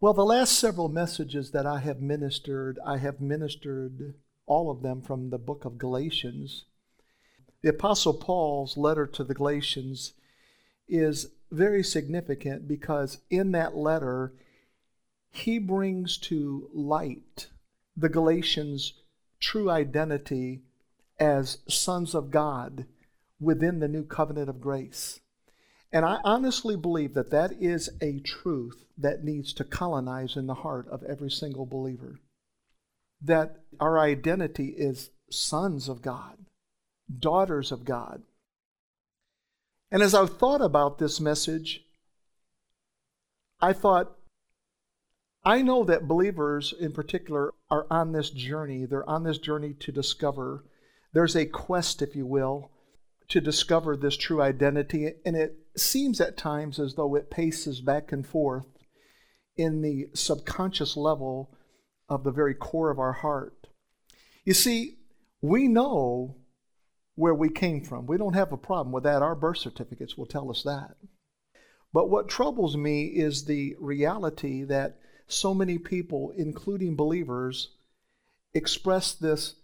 Well, the last several messages that I have ministered, I have ministered all of them from the book of Galatians. The Apostle Paul's letter to the Galatians is very significant because in that letter, he brings to light the Galatians' true identity as sons of God within the new covenant of grace. And I honestly believe that that is a truth that needs to colonize in the heart of every single believer. That our identity is sons of God, daughters of God. And as I've thought about this message, I thought, I know that believers in particular are on this journey. They're on this journey to discover. There's a quest, if you will, to discover this true identity. And it seems at times as though it paces back and forth in the subconscious level of the very core of our heart. You see, we know where we came from. We don't have a problem with that. Our birth certificates will tell us that. But what troubles me is the reality that so many people, including believers, express this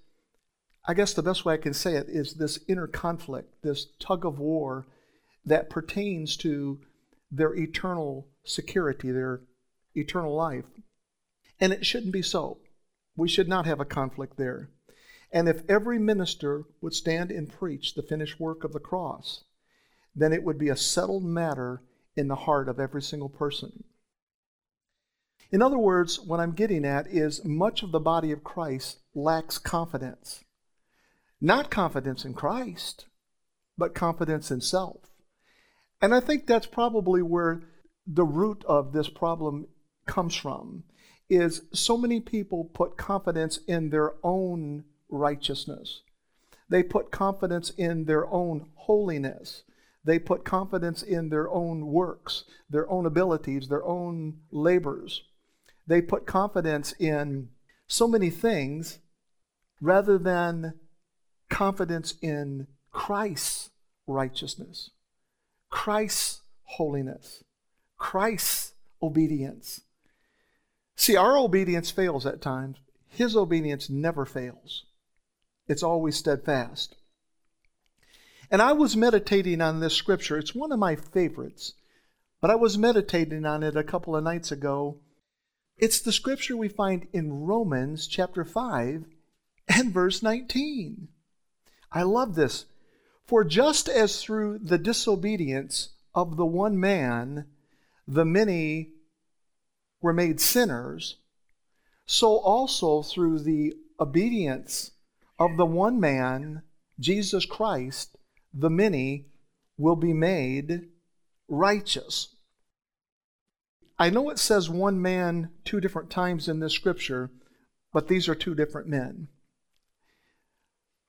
I guess the best way I can say it is this inner conflict, this tug of war that pertains to their eternal security, their eternal life. And it shouldn't be so. We should not have a conflict there. And if every minister would stand and preach the finished work of the cross, then it would be a settled matter in the heart of every single person. In other words, what I'm getting at is much of the body of Christ lacks confidence. Not confidence in Christ, but confidence in self. And I think that's probably where the root of this problem comes from is so many people put confidence in their own righteousness. They put confidence in their own holiness. They put confidence in their own works, their own abilities, their own labors. They put confidence in so many things rather than confidence in Christ's righteousness, Christ's holiness, Christ's obedience. See, our obedience fails at times. His obedience never fails, it's always steadfast. And I was meditating on this scripture. It's one of my favorites, but I was meditating on it a couple of nights ago. It's the scripture we find in Romans chapter 5 and verse 19. I love this. For just as through the disobedience of the one man, the many were made sinners, so also through the obedience of the one man, Jesus Christ, the many will be made righteous. I know it says one man two different times in this scripture, but these are two different men.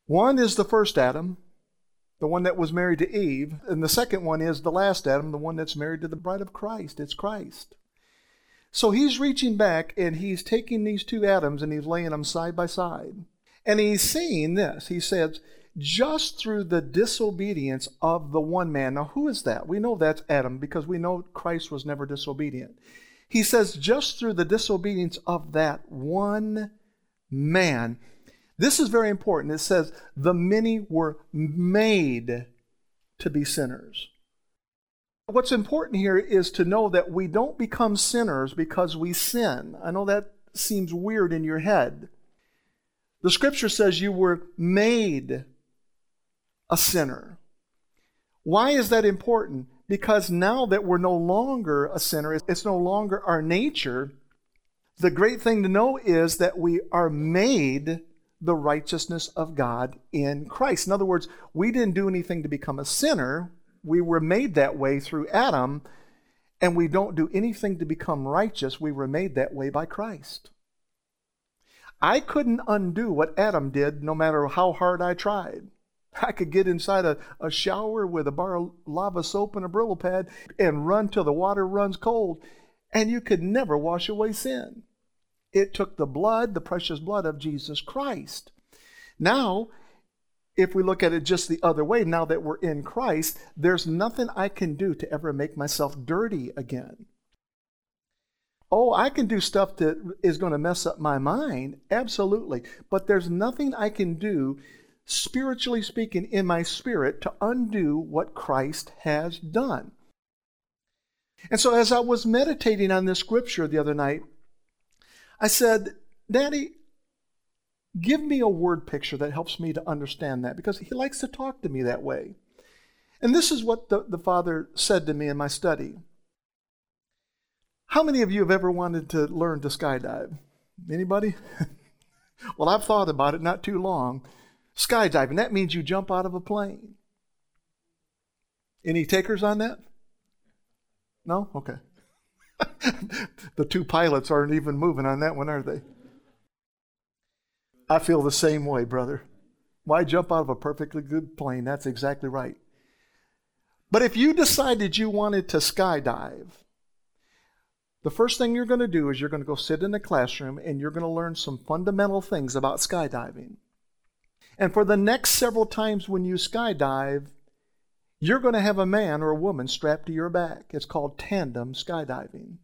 One is the first Adam, the one that was married to Eve, and the second one is the last Adam, the one that's married to the bride of Christ. It's Christ. So he's reaching back and he's taking these two Adams and he's laying them side by side. And he's saying this. He says, just through the disobedience of the one man. Now, who is that? We know that's Adam because we know Christ was never disobedient. He says, just through the disobedience of that one man, this is very important. It says, the many were made to be sinners. What's important here is to know that we don't become sinners because we sin. I know that seems weird in your head. The scripture says you were made a sinner. Why is that important? Because now that we're no longer a sinner, it's no longer our nature. The great thing to know is that we are made the righteousness of God in Christ. In other words, we didn't do anything to become a sinner. We were made that way through Adam, and we don't do anything to become righteous. We were made that way by Christ. I couldn't undo what Adam did no matter how hard I tried. I could get inside a, a shower with a bar of lava soap and a Brillo pad and run till the water runs cold, and you could never wash away sin. It took the blood, the precious blood of Jesus Christ. Now, if we look at it just the other way, now that we're in Christ, there's nothing I can do to ever make myself dirty again. Oh, I can do stuff that is going to mess up my mind. Absolutely. But there's nothing I can do, spiritually speaking, in my spirit to undo what Christ has done. And so, as I was meditating on this scripture the other night, I said, Daddy, give me a word picture that helps me to understand that because he likes to talk to me that way. And this is what the, the Father said to me in my study. How many of you have ever wanted to learn to skydive? Anybody? well, I've thought about it not too long. Skydiving, that means you jump out of a plane. Any takers on that? No? Okay. the two pilots aren't even moving on that one, are they? I feel the same way, brother. Why jump out of a perfectly good plane? That's exactly right. But if you decided you wanted to skydive, the first thing you're going to do is you're going to go sit in a classroom and you're going to learn some fundamental things about skydiving. And for the next several times when you skydive, you're going to have a man or a woman strapped to your back. It's called tandem skydiving.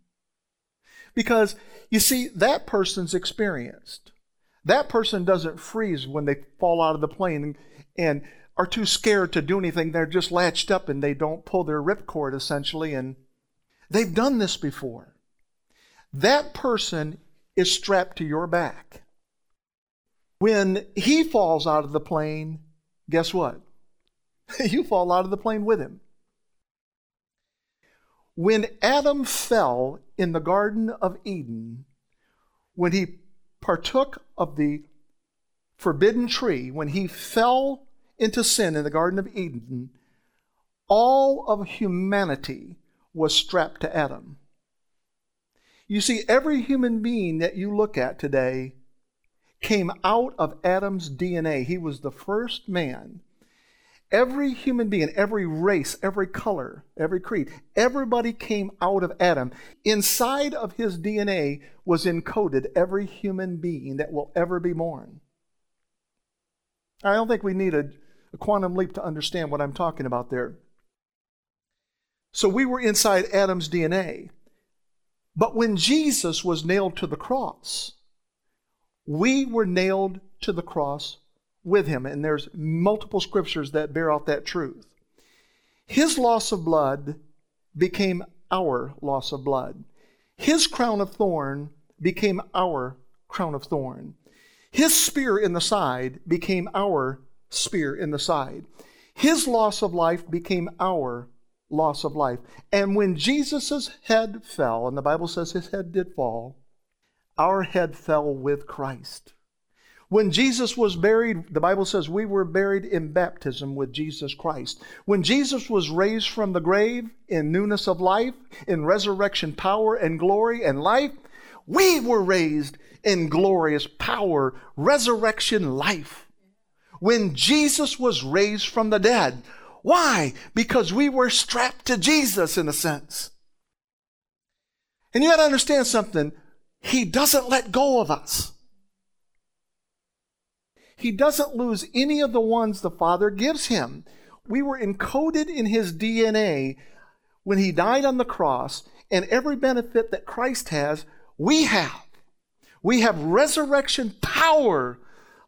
Because, you see, that person's experienced. That person doesn't freeze when they fall out of the plane and are too scared to do anything. They're just latched up and they don't pull their ripcord, essentially. And they've done this before. That person is strapped to your back. When he falls out of the plane, guess what? you fall out of the plane with him. When Adam fell in the Garden of Eden, when he partook of the forbidden tree, when he fell into sin in the Garden of Eden, all of humanity was strapped to Adam. You see, every human being that you look at today came out of Adam's DNA. He was the first man. Every human being, every race, every color, every creed, everybody came out of Adam. Inside of his DNA was encoded every human being that will ever be born. I don't think we need a, a quantum leap to understand what I'm talking about there. So we were inside Adam's DNA. But when Jesus was nailed to the cross, we were nailed to the cross with him. And there's multiple scriptures that bear out that truth. His loss of blood became our loss of blood. His crown of thorn became our crown of thorn. His spear in the side became our spear in the side. His loss of life became our loss of life. And when Jesus' head fell, and the Bible says his head did fall, our head fell with Christ. When Jesus was buried, the Bible says we were buried in baptism with Jesus Christ. When Jesus was raised from the grave in newness of life, in resurrection power and glory and life, we were raised in glorious power, resurrection life. When Jesus was raised from the dead, why? Because we were strapped to Jesus in a sense. And you got to understand something. He doesn't let go of us. He doesn't lose any of the ones the Father gives him. We were encoded in his DNA when he died on the cross, and every benefit that Christ has, we have. We have resurrection power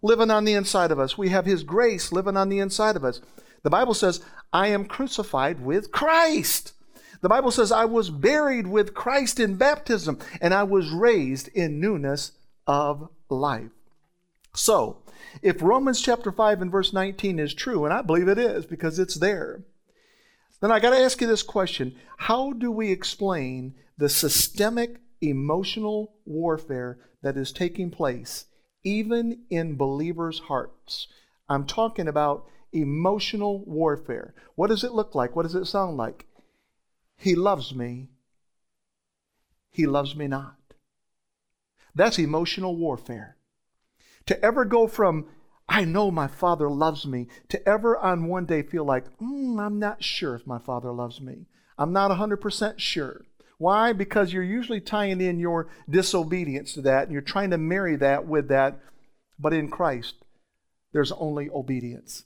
living on the inside of us. We have his grace living on the inside of us. The Bible says, I am crucified with Christ. The Bible says, I was buried with Christ in baptism, and I was raised in newness of life. So, if Romans chapter 5 and verse 19 is true, and I believe it is because it's there, then I got to ask you this question How do we explain the systemic emotional warfare that is taking place even in believers' hearts? I'm talking about emotional warfare. What does it look like? What does it sound like? He loves me. He loves me not. That's emotional warfare. To ever go from, I know my father loves me, to ever on one day feel like, mm, I'm not sure if my father loves me. I'm not 100% sure. Why? Because you're usually tying in your disobedience to that and you're trying to marry that with that. But in Christ, there's only obedience.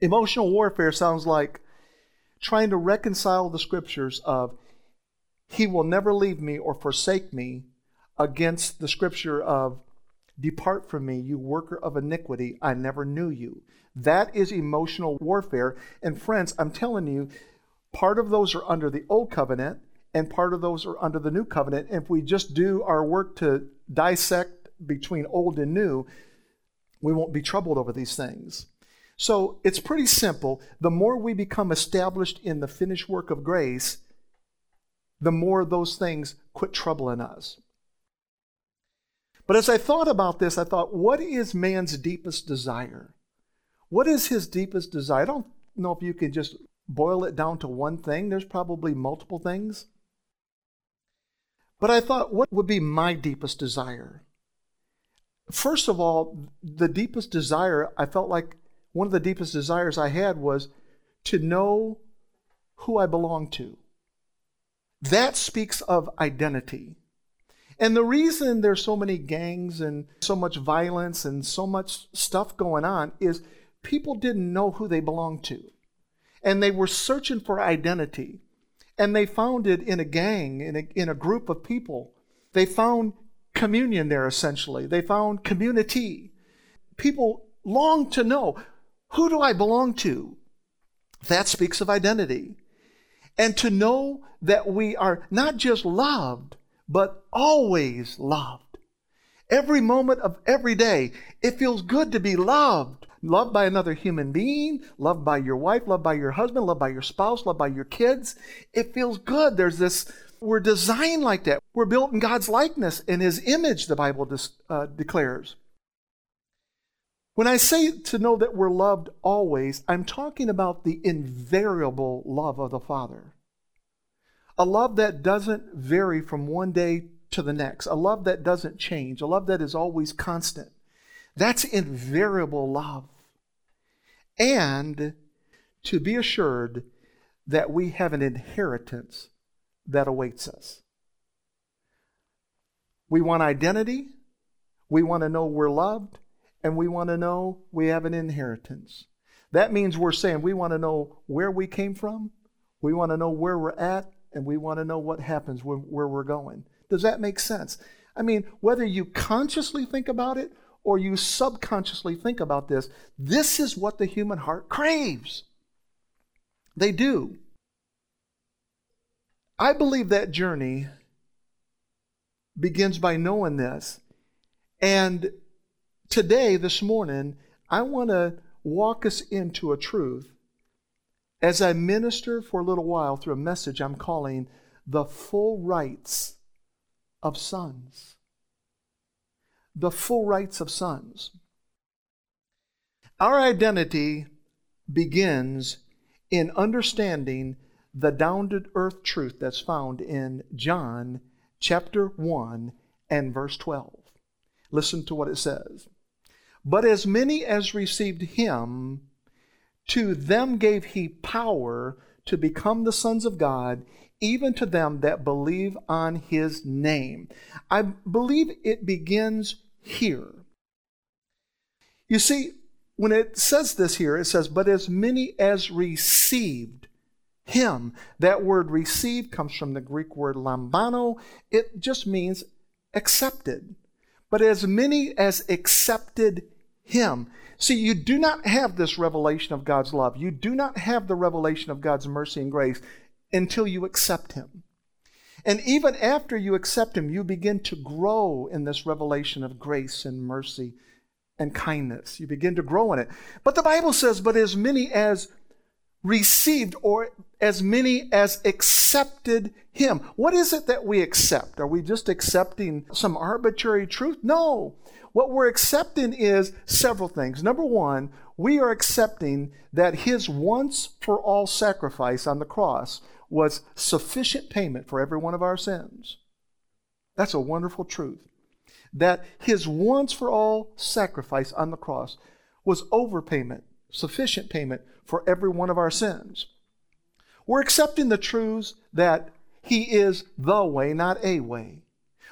Emotional warfare sounds like trying to reconcile the scriptures of He will never leave me or forsake me against the scripture of, Depart from me, you worker of iniquity, I never knew you. That is emotional warfare. And friends, I'm telling you, part of those are under the old covenant and part of those are under the new covenant. And if we just do our work to dissect between old and new, we won't be troubled over these things. So it's pretty simple. The more we become established in the finished work of grace, the more those things quit troubling us. But as I thought about this, I thought, what is man's deepest desire? What is his deepest desire? I don't know if you can just boil it down to one thing. There's probably multiple things. But I thought, what would be my deepest desire? First of all, the deepest desire, I felt like one of the deepest desires I had was to know who I belong to. That speaks of identity. And the reason there's so many gangs and so much violence and so much stuff going on is people didn't know who they belonged to. And they were searching for identity. And they found it in a gang, in a, in a group of people. They found communion there, essentially. They found community. People long to know who do I belong to? That speaks of identity. And to know that we are not just loved, but always loved. Every moment of every day, it feels good to be loved. Loved by another human being, loved by your wife, loved by your husband, loved by your spouse, loved by your kids. It feels good. There's this, we're designed like that. We're built in God's likeness, in His image, the Bible uh, declares. When I say to know that we're loved always, I'm talking about the invariable love of the Father. A love that doesn't vary from one day to the next, a love that doesn't change, a love that is always constant. That's invariable love. And to be assured that we have an inheritance that awaits us. We want identity, we want to know we're loved, and we want to know we have an inheritance. That means we're saying we want to know where we came from, we want to know where we're at, and we want to know what happens when, where we're going. Does that make sense? I mean, whether you consciously think about it or you subconsciously think about this, this is what the human heart craves. They do. I believe that journey begins by knowing this. And today, this morning, I want to walk us into a truth as I minister for a little while through a message I'm calling The Full Rights of Sons. The full rights of sons. Our identity begins in understanding the down to earth truth that's found in John chapter 1 and verse 12. Listen to what it says. But as many as received him, to them gave he power to become the sons of God, even to them that believe on his name. I believe it begins here. You see, when it says this here, it says, But as many as received him. That word received comes from the Greek word lambano. It just means accepted. But as many as accepted him. See, you do not have this revelation of God's love. You do not have the revelation of God's mercy and grace until you accept Him. And even after you accept Him, you begin to grow in this revelation of grace and mercy and kindness. You begin to grow in it. But the Bible says, but as many as received or as many as accepted him. What is it that we accept? Are we just accepting some arbitrary truth? No. What we're accepting is several things. Number one, we are accepting that his once for all sacrifice on the cross was sufficient payment for every one of our sins. That's a wonderful truth. That his once for all sacrifice on the cross was overpayment, sufficient payment for every one of our sins. We're accepting the truths that he is the way, not a way.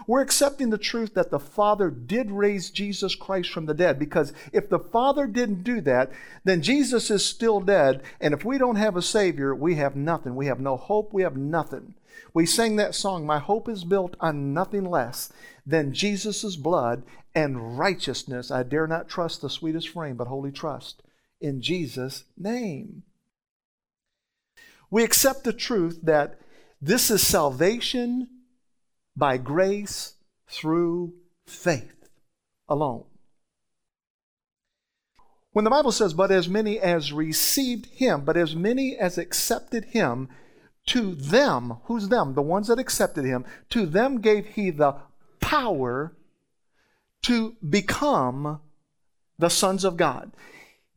We're accepting the truth that the Father did raise Jesus Christ from the dead because if the Father didn't do that, then Jesus is still dead. And if we don't have a Savior, we have nothing. We have no hope. We have nothing. We sang that song, My Hope is Built on Nothing Less Than Jesus' Blood and Righteousness. I dare not trust the sweetest frame, but wholly trust in Jesus' name. We accept the truth that this is salvation by grace through faith alone. When the Bible says, but as many as received him, but as many as accepted him, to them, who's them? The ones that accepted him, to them gave he the power to become the sons of God.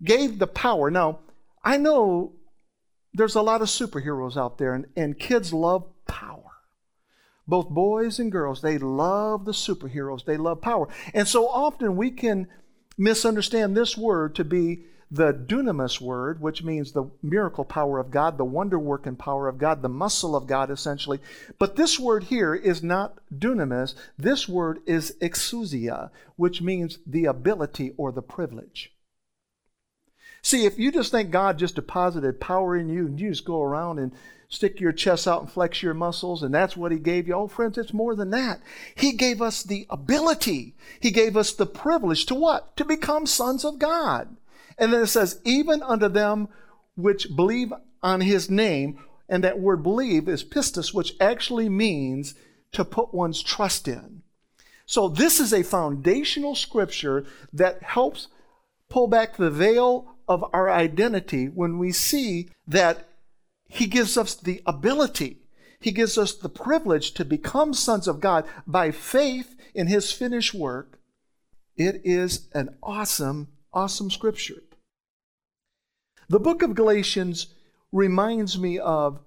Gave the power. Now, I know there's a lot of superheroes out there, and, and kids love power. Both boys and girls, they love the superheroes. They love power. And so often we can misunderstand this word to be the dunamis word, which means the miracle power of God, the wonder working power of God, the muscle of God, essentially. But this word here is not dunamis. This word is exousia, which means the ability or the privilege. See, if you just think God just deposited power in you and you just go around and stick your chest out and flex your muscles, and that's what He gave you. Oh, friends, it's more than that. He gave us the ability, He gave us the privilege to what? To become sons of God. And then it says, even unto them which believe on His name, and that word believe is pistis, which actually means to put one's trust in. So this is a foundational scripture that helps pull back the veil of our identity when we see that he gives us the ability, He gives us the privilege to become sons of God by faith in His finished work. It is an awesome, awesome scripture. The book of Galatians reminds me of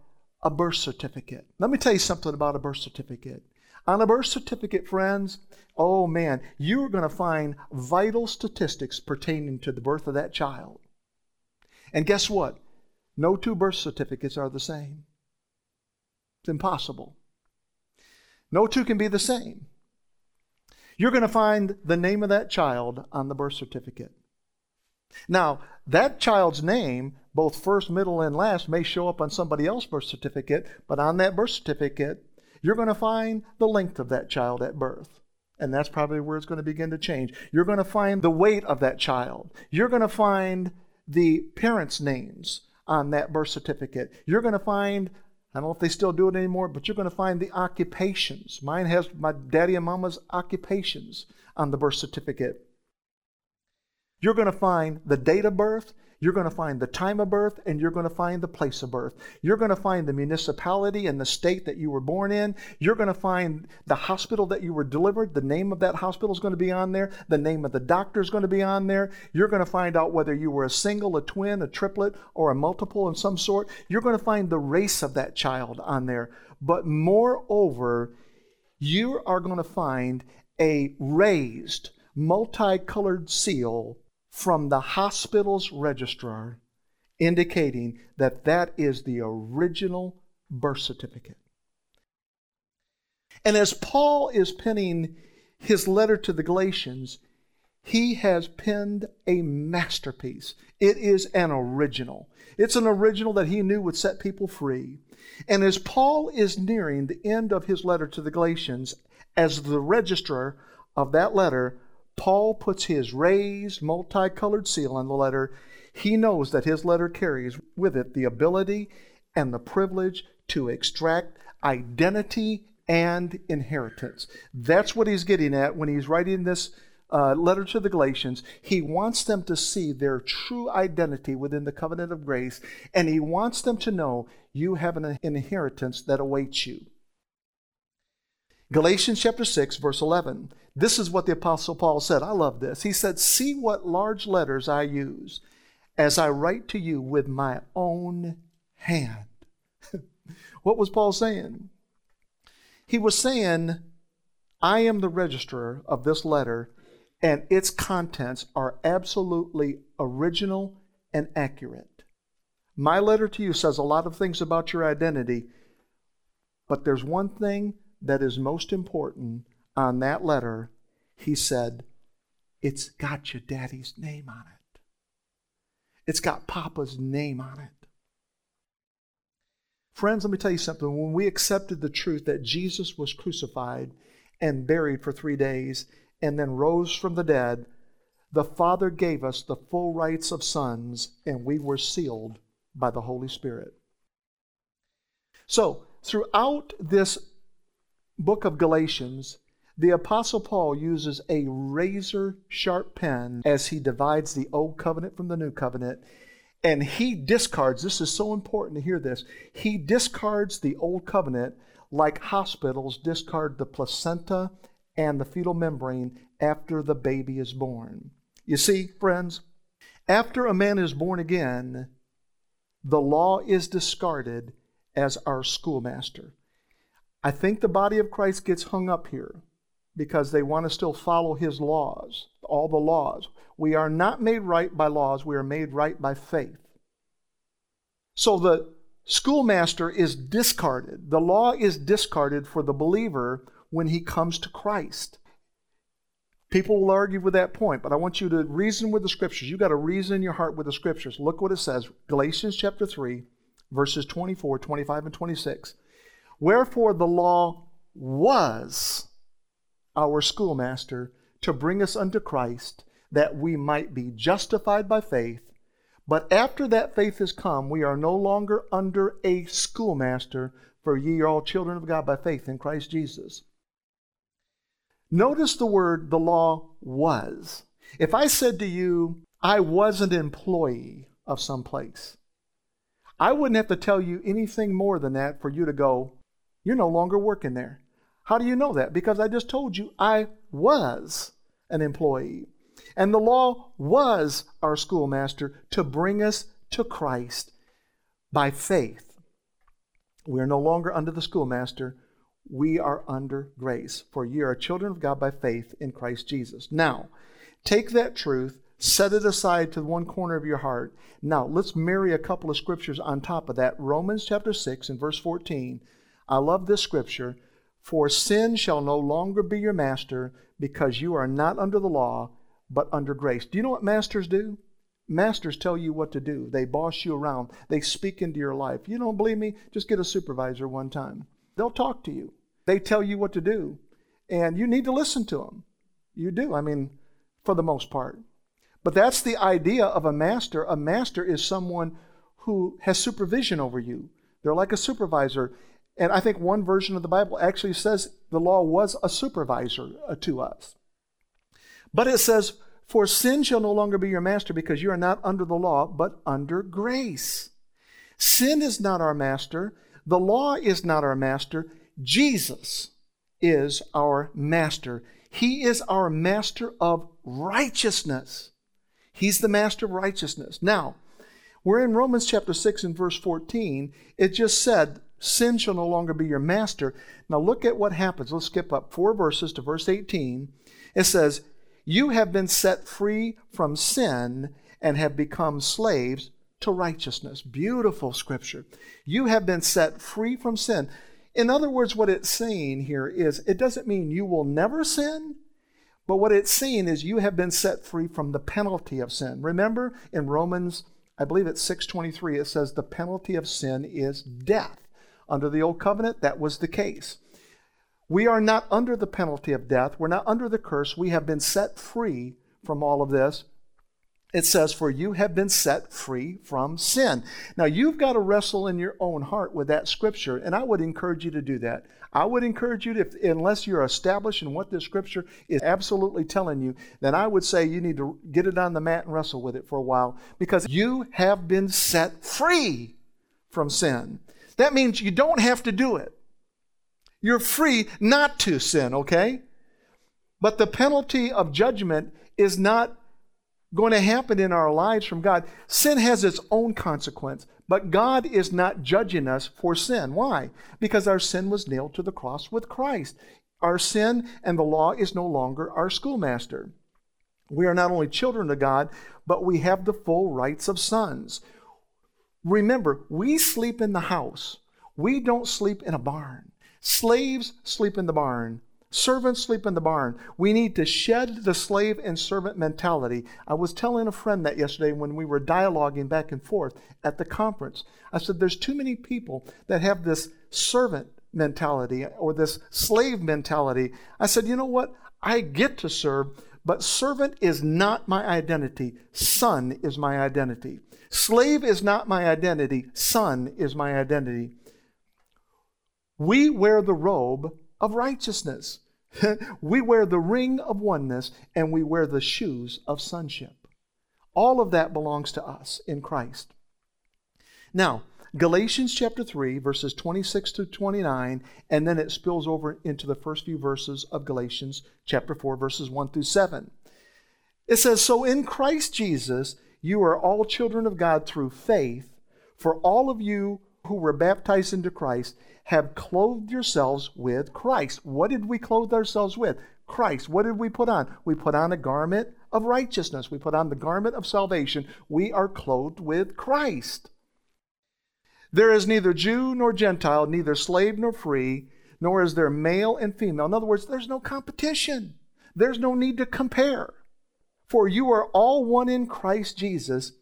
a birth certificate. Let me tell you something about a birth certificate. On a birth certificate, friends, oh man, you're going to find vital statistics pertaining to the birth of that child. And guess what? No two birth certificates are the same. It's impossible. No two can be the same. You're going to find the name of that child on the birth certificate. Now, that child's name, both first, middle, and last, may show up on somebody else's birth certificate, but on that birth certificate, you're going to find the length of that child at birth. And that's probably where it's going to begin to change. You're going to find the weight of that child. You're going to find the parents' names on that birth certificate. You're going to find, I don't know if they still do it anymore, but you're going to find the occupations. Mine has my daddy and mama's occupations on the birth certificate. You're going to find the date of birth, you're going to find the time of birth and you're going to find the place of birth. You're going to find the municipality and the state that you were born in. You're going to find the hospital that you were delivered. The name of that hospital is going to be on there. The name of the doctor is going to be on there. You're going to find out whether you were a single, a twin, a triplet, or a multiple in some sort. You're going to find the race of that child on there. But moreover, you are going to find a raised, multicolored seal from the hospital's registrar indicating that that is the original birth certificate. And as Paul is penning his letter to the Galatians, he has penned a masterpiece. It is an original. It's an original that he knew would set people free. And as Paul is nearing the end of his letter to the Galatians, as the registrar of that letter, Paul puts his raised, multicolored seal on the letter. He knows that his letter carries with it the ability and the privilege to extract identity and inheritance. That's what he's getting at when he's writing this uh, letter to the Galatians. He wants them to see their true identity within the covenant of grace, and he wants them to know you have an inheritance that awaits you. Galatians chapter 6, verse 11. This is what the Apostle Paul said. I love this. He said, See what large letters I use as I write to you with my own hand. what was Paul saying? He was saying, I am the registrar of this letter, and its contents are absolutely original and accurate. My letter to you says a lot of things about your identity, but there's one thing that is most important on that letter, he said, It's got your daddy's name on it. It's got Papa's name on it. Friends, let me tell you something. When we accepted the truth that Jesus was crucified and buried for three days and then rose from the dead, the Father gave us the full rights of sons, and we were sealed by the Holy Spirit. So, throughout this book of Galatians, the Apostle Paul uses a razor sharp pen as he divides the Old Covenant from the New Covenant. And he discards, this is so important to hear this, he discards the Old Covenant like hospitals discard the placenta and the fetal membrane after the baby is born. You see, friends, after a man is born again, the law is discarded as our schoolmaster. I think the body of Christ gets hung up here because they want to still follow his laws, all the laws. We are not made right by laws, we are made right by faith. So the schoolmaster is discarded. The law is discarded for the believer when he comes to Christ. People will argue with that point, but I want you to reason with the scriptures. You've got to reason in your heart with the scriptures. Look what it says Galatians chapter 3, verses 24, 25, and 26. Wherefore the law was our schoolmaster to bring us unto Christ, that we might be justified by faith. But after that faith is come, we are no longer under a schoolmaster, for ye are all children of God by faith in Christ Jesus. Notice the word the law was. If I said to you, I was an employee of some place, I wouldn't have to tell you anything more than that for you to go, you're no longer working there. How do you know that? Because I just told you I was an employee. And the law was our schoolmaster to bring us to Christ by faith. We are no longer under the schoolmaster we are under grace. For ye are children of God by faith in Christ Jesus. Now, take that truth, set it aside to one corner of your heart. Now, let's marry a couple of scriptures on top of that. Romans chapter 6 and verse 14. I love this scripture. For sin shall no longer be your master, because you are not under the law, but under grace. Do you know what masters do? Masters tell you what to do. They boss you around. They speak into your life. You don't believe me? Just get a supervisor one time. They'll talk to you. They tell you what to do, and you need to listen to them. You do, I mean, for the most part. But that's the idea of a master. A master is someone who has supervision over you, they're like a supervisor. And I think one version of the Bible actually says the law was a supervisor uh, to us. But it says, For sin shall no longer be your master because you are not under the law, but under grace. Sin is not our master. The law is not our master. Jesus is our master. He is our master of righteousness. He's the master of righteousness. Now, we're in Romans chapter 6 and verse 14. It just said, Sin shall no longer be your master. Now, look at what happens. Let's skip up four verses to verse 18. It says, You have been set free from sin and have become slaves to righteousness. Beautiful scripture. You have been set free from sin. In other words, what it's saying here is it doesn't mean you will never sin, but what it's saying is you have been set free from the penalty of sin. Remember in Romans, I believe it's 623, it says the penalty of sin is death. Under the old covenant, that was the case. We are not under the penalty of death. We're not under the curse. We have been set free from all of this it says, For you have been set free from sin. Now, you've got to wrestle in your own heart with that scripture, and I would encourage you to do that. I would encourage you to, if, unless you're established in what this scripture is absolutely telling you, then I would say you need to get it on the mat and wrestle with it for a while because you have been set free from sin. That means you don't have to do it. You're free not to sin, okay? But the penalty of judgment is not going to happen in our lives from God. Sin has its own consequence, but God is not judging us for sin. Why? Because our sin was nailed to the cross with Christ. Our sin and the law is no longer our schoolmaster. We are not only children of God, but we have the full rights of sons. Remember, we sleep in the house. We don't sleep in a barn. Slaves sleep in the barn. Servants sleep in the barn. We need to shed the slave and servant mentality. I was telling a friend that yesterday when we were dialoguing back and forth at the conference. I said, There's too many people that have this servant mentality or this slave mentality. I said, You know what? I get to serve, but servant is not my identity. Son is my identity. Slave is not my identity. Son is my identity. We wear the robe of righteousness. we wear the ring of oneness and we wear the shoes of sonship. All of that belongs to us in Christ. Now, Galatians chapter 3, verses 26 to 29, and then it spills over into the first few verses of Galatians chapter 4, verses 1 through 7. It says, So in Christ Jesus, you are all children of God through faith, for all of you who were baptized into Christ have clothed yourselves with Christ. What did we clothe ourselves with? Christ. What did we put on? We put on a garment of righteousness. We put on the garment of salvation. We are clothed with Christ. There is neither Jew nor Gentile, neither slave nor free, nor is there male and female. In other words, there's no competition. There's no need to compare. For you are all one in Christ Jesus.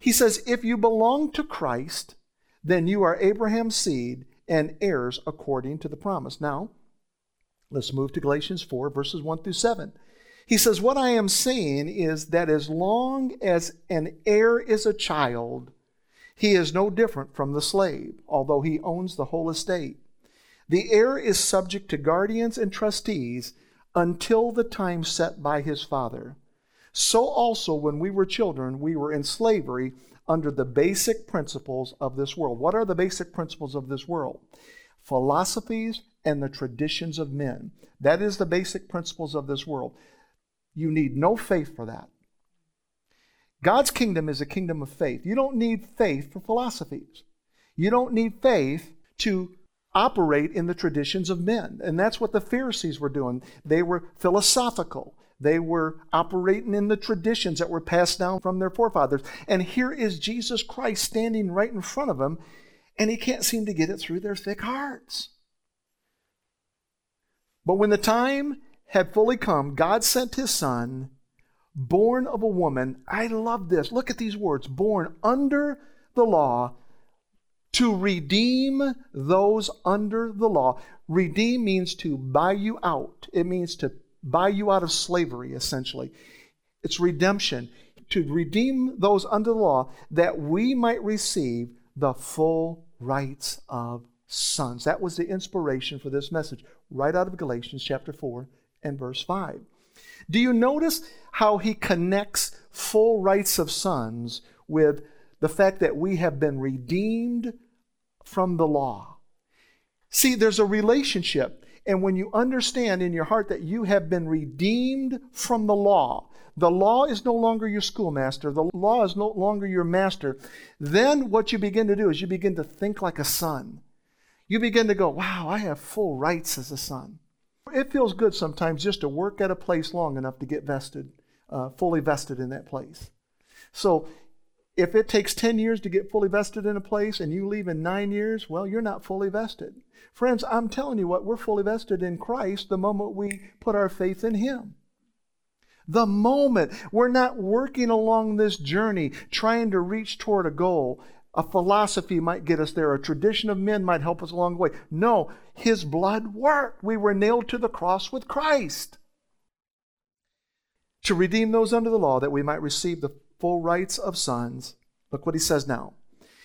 He says, if you belong to Christ, then you are Abraham's seed and heirs according to the promise. Now, let's move to Galatians 4, verses 1 through 7. He says, What I am saying is that as long as an heir is a child, he is no different from the slave, although he owns the whole estate. The heir is subject to guardians and trustees until the time set by his father. So also, when we were children, we were in slavery under the basic principles of this world. What are the basic principles of this world? Philosophies and the traditions of men. That is the basic principles of this world. You need no faith for that. God's kingdom is a kingdom of faith. You don't need faith for philosophies. You don't need faith to operate in the traditions of men. And that's what the Pharisees were doing. They were philosophical. They were operating in the traditions that were passed down from their forefathers. And here is Jesus Christ standing right in front of them, and he can't seem to get it through their thick hearts. But when the time had fully come, God sent his son, born of a woman. I love this. Look at these words born under the law to redeem those under the law. Redeem means to buy you out, it means to buy you out of slavery, essentially. It's redemption, to redeem those under the law, that we might receive the full rights of sons. That was the inspiration for this message, right out of Galatians chapter 4 and verse 5. Do you notice how he connects full rights of sons with the fact that we have been redeemed from the law? See, there's a relationship. And when you understand in your heart that you have been redeemed from the law, the law is no longer your schoolmaster, the law is no longer your master, then what you begin to do is you begin to think like a son. You begin to go, wow, I have full rights as a son. It feels good sometimes just to work at a place long enough to get vested, uh, fully vested in that place. So if it takes 10 years to get fully vested in a place and you leave in nine years, well, you're not fully vested. Friends, I'm telling you what, we're fully vested in Christ the moment we put our faith in Him. The moment we're not working along this journey trying to reach toward a goal, a philosophy might get us there, a tradition of men might help us along the way. No, His blood worked. We were nailed to the cross with Christ to redeem those under the law that we might receive the full rights of sons. Look what he says now.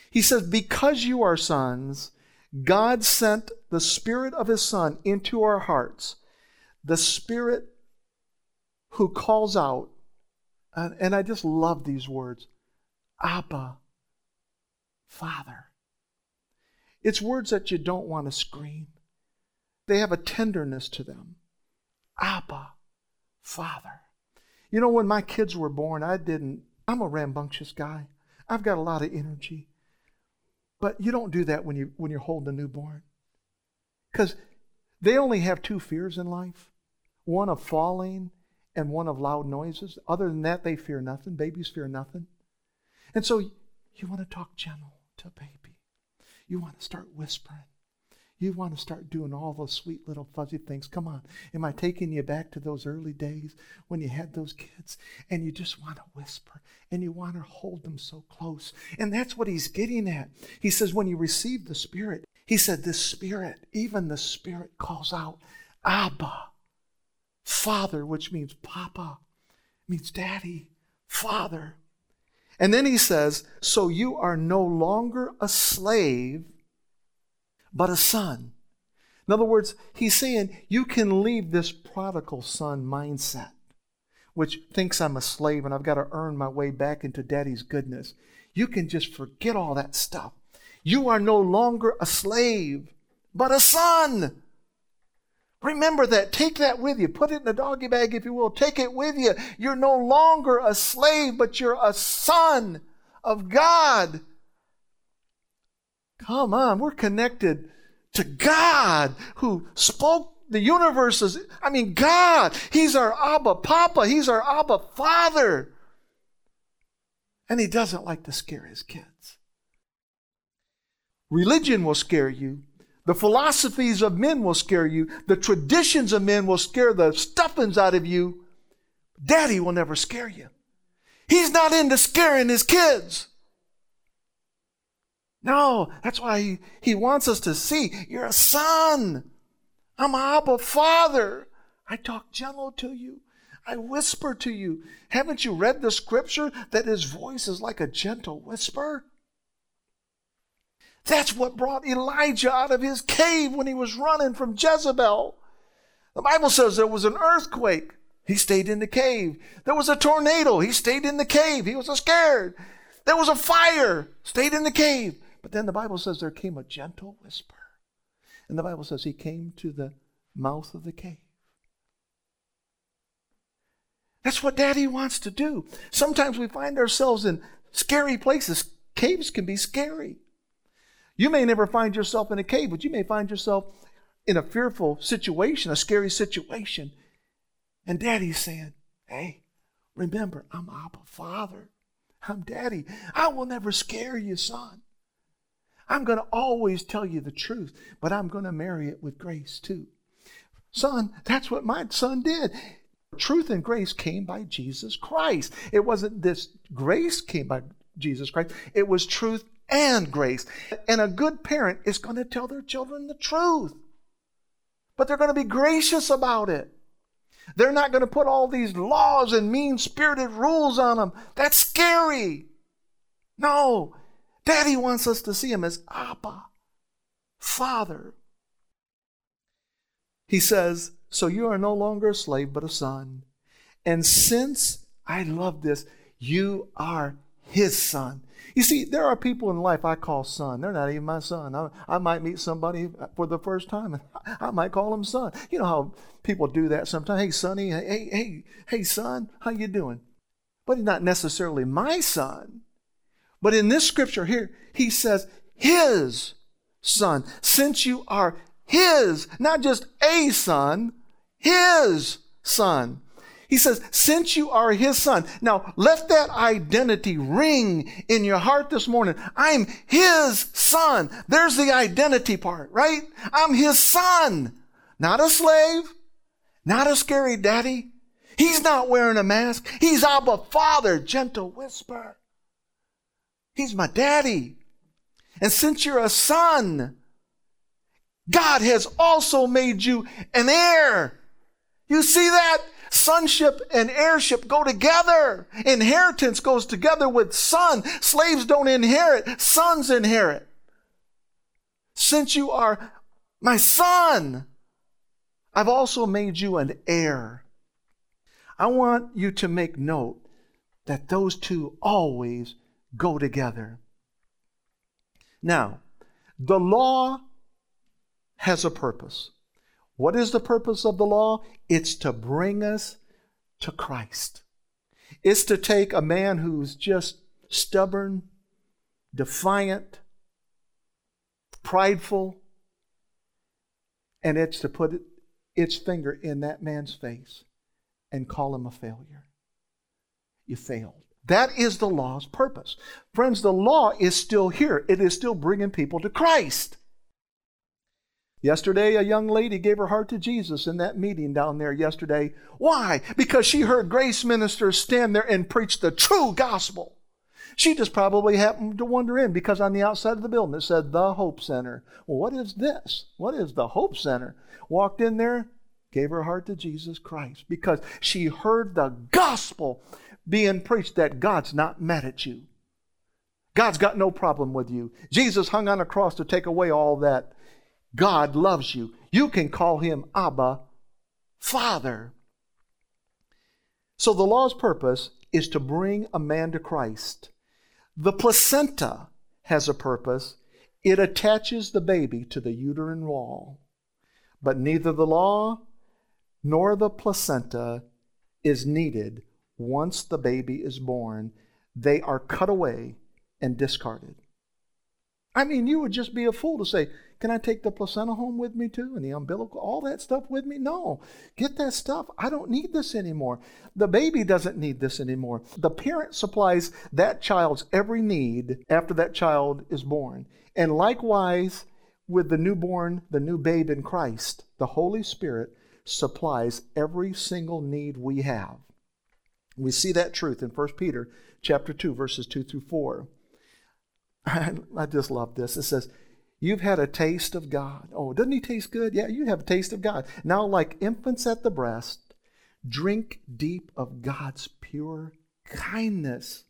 He says, Because you are sons, God sent the Spirit of His Son into our hearts, the Spirit who calls out, and, and I just love these words Abba, Father. It's words that you don't want to scream, they have a tenderness to them. Abba, Father. You know, when my kids were born, I didn't I'm a rambunctious guy. I've got a lot of energy. But you don't do that when, you, when you're holding a newborn. Because they only have two fears in life one of falling and one of loud noises. Other than that, they fear nothing. Babies fear nothing. And so you want to talk gentle baby. You want to start whispering. You want to start doing all those sweet little fuzzy things. Come on. Am I taking you back to those early days when you had those kids and you just want to whisper and you want to hold them so close? And that's what he's getting at. He says, when you receive the Spirit, he said, the Spirit, even the Spirit calls out, Abba, Father, which means Papa, means Daddy, Father. And then he says, So you are no longer a slave but a son. In other words, he's saying you can leave this prodigal son mindset, which thinks I'm a slave and I've got to earn my way back into daddy's goodness. You can just forget all that stuff. You are no longer a slave, but a son. Remember that. Take that with you. Put it in a doggy bag, if you will. Take it with you. You're no longer a slave, but you're a son of God. Come on, we're connected to God who spoke the universes. I mean, God, He's our Abba Papa, He's our Abba Father. And He doesn't like to scare His kids. Religion will scare you. The philosophies of men will scare you. The traditions of men will scare the stuffings out of you. Daddy will never scare you. He's not into scaring his kids. No, that's why he, he wants us to see you're a son. I'm a Abba Father. I talk gentle to you. I whisper to you. Haven't you read the scripture that his voice is like a gentle whisper? That's what brought Elijah out of his cave when he was running from Jezebel. The Bible says there was an earthquake. He stayed in the cave. There was a tornado. He stayed in the cave. He was scared. There was a fire. Stayed in the cave. But then the Bible says there came a gentle whisper. And the Bible says he came to the mouth of the cave. That's what daddy wants to do. Sometimes we find ourselves in scary places. Caves can be scary. You may never find yourself in a cave, but you may find yourself in a fearful situation, a scary situation. And daddy's saying, Hey, remember, I'm Abba Father. I'm daddy. I will never scare you, son. I'm going to always tell you the truth, but I'm going to marry it with grace too. Son, that's what my son did. Truth and grace came by Jesus Christ. It wasn't this grace came by Jesus Christ, it was truth and grace. And a good parent is going to tell their children the truth, but they're going to be gracious about it. They're not going to put all these laws and mean spirited rules on them. That's scary. No, Daddy wants us to see him as Abba, Father. He says, So you are no longer a slave, but a son. And since I love this, you are his son. You see, there are people in life I call son. They're not even my son. I, I might meet somebody for the first time and I might call them son. You know how people do that sometimes. Hey, sonny, hey, hey, hey, son, how you doing? But he's not necessarily my son. But in this scripture here, he says, His son. Since you are His, not just a son, His son. He says, since you are His son. Now, let that identity ring in your heart this morning. I'm His son. There's the identity part, right? I'm His son. Not a slave, not a scary daddy. He's not wearing a mask. He's Abba Father, gentle whisper. He's my daddy. And since you're a son, God has also made you an heir. You see that? Sonship and heirship go together. Inheritance goes together with son. Slaves don't inherit, sons inherit. Since you are my son, I've also made you an heir. I want you to make note that those two always go together. Now, the law has a purpose. What is the purpose of the law? It's to bring us to Christ. It's to take a man who's just stubborn, defiant, prideful, and it's to put its finger in that man's face and call him a failure. You failed. That is the law's purpose. Friends, the law is still here. It is still bringing people to Christ. Yesterday, a young lady gave her heart to Jesus in that meeting down there yesterday. Why? Because she heard grace ministers stand there and preach the true gospel. She just probably happened to wander in because on the outside of the building it said the Hope Center. Well, what is this? What is the Hope Center? Walked in there, gave her heart to Jesus Christ because she heard the gospel being preached that God's not mad at you. God's got no problem with you. Jesus hung on a cross to take away all that. God loves you. You can call him Abba, Father. So the law's purpose is to bring a man to Christ. The placenta has a purpose. It attaches the baby to the uterine wall. But neither the law nor the placenta is needed once the baby is born. They are cut away and discarded. I mean, you would just be a fool to say, Can I take the placenta home with me too? And the umbilical, all that stuff with me? No. Get that stuff. I don't need this anymore. The baby doesn't need this anymore. The parent supplies that child's every need after that child is born. And likewise, with the newborn, the new babe in Christ, the Holy Spirit supplies every single need we have. We see that truth in 1 Peter chapter 2 verses 2 through 4. I just love this. It says, You've had a taste of God. Oh, doesn't He taste good? Yeah, you have a taste of God. Now, like infants at the breast, drink deep of God's pure kindness.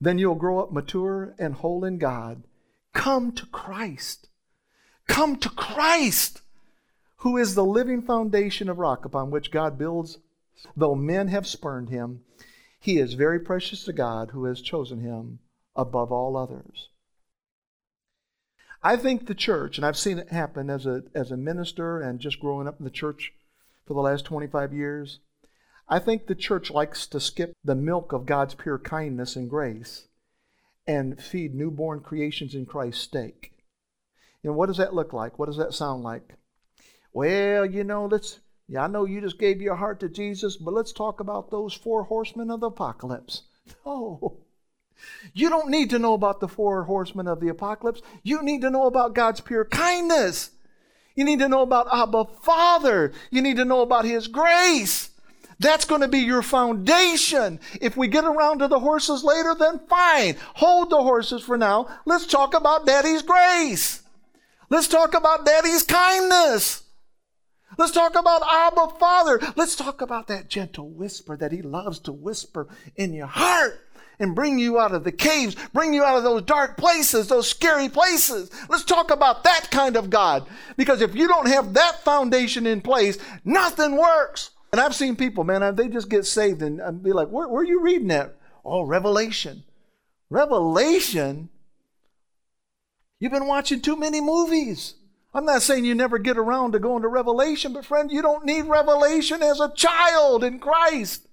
Then you'll grow up mature and whole in God. Come to Christ. Come to Christ, who is the living foundation of rock upon which God builds. Though men have spurned him, he is very precious to God who has chosen him above all others. I think the church, and I've seen it happen as a, as a minister and just growing up in the church for the last 25 years, I think the church likes to skip the milk of God's pure kindness and grace and feed newborn creations in Christ steak. Know, what does that look like? What does that sound like? Well, you know, let's, yeah, I know you just gave your heart to Jesus, but let's talk about those four horsemen of the apocalypse. No. You don't need to know about the four horsemen of the apocalypse. You need to know about God's pure kindness. You need to know about Abba Father. You need to know about His grace. That's going to be your foundation. If we get around to the horses later, then fine. Hold the horses for now. Let's talk about Daddy's grace. Let's talk about Daddy's kindness. Let's talk about Abba Father. Let's talk about that gentle whisper that He loves to whisper in your heart and bring you out of the caves, bring you out of those dark places, those scary places. Let's talk about that kind of God. Because if you don't have that foundation in place, nothing works. And I've seen people, man, they just get saved and, and be like, where, where are you reading that? Oh, Revelation. Revelation? You've been watching too many movies. I'm not saying you never get around to going to Revelation, but friend, you don't need revelation as a child in Christ.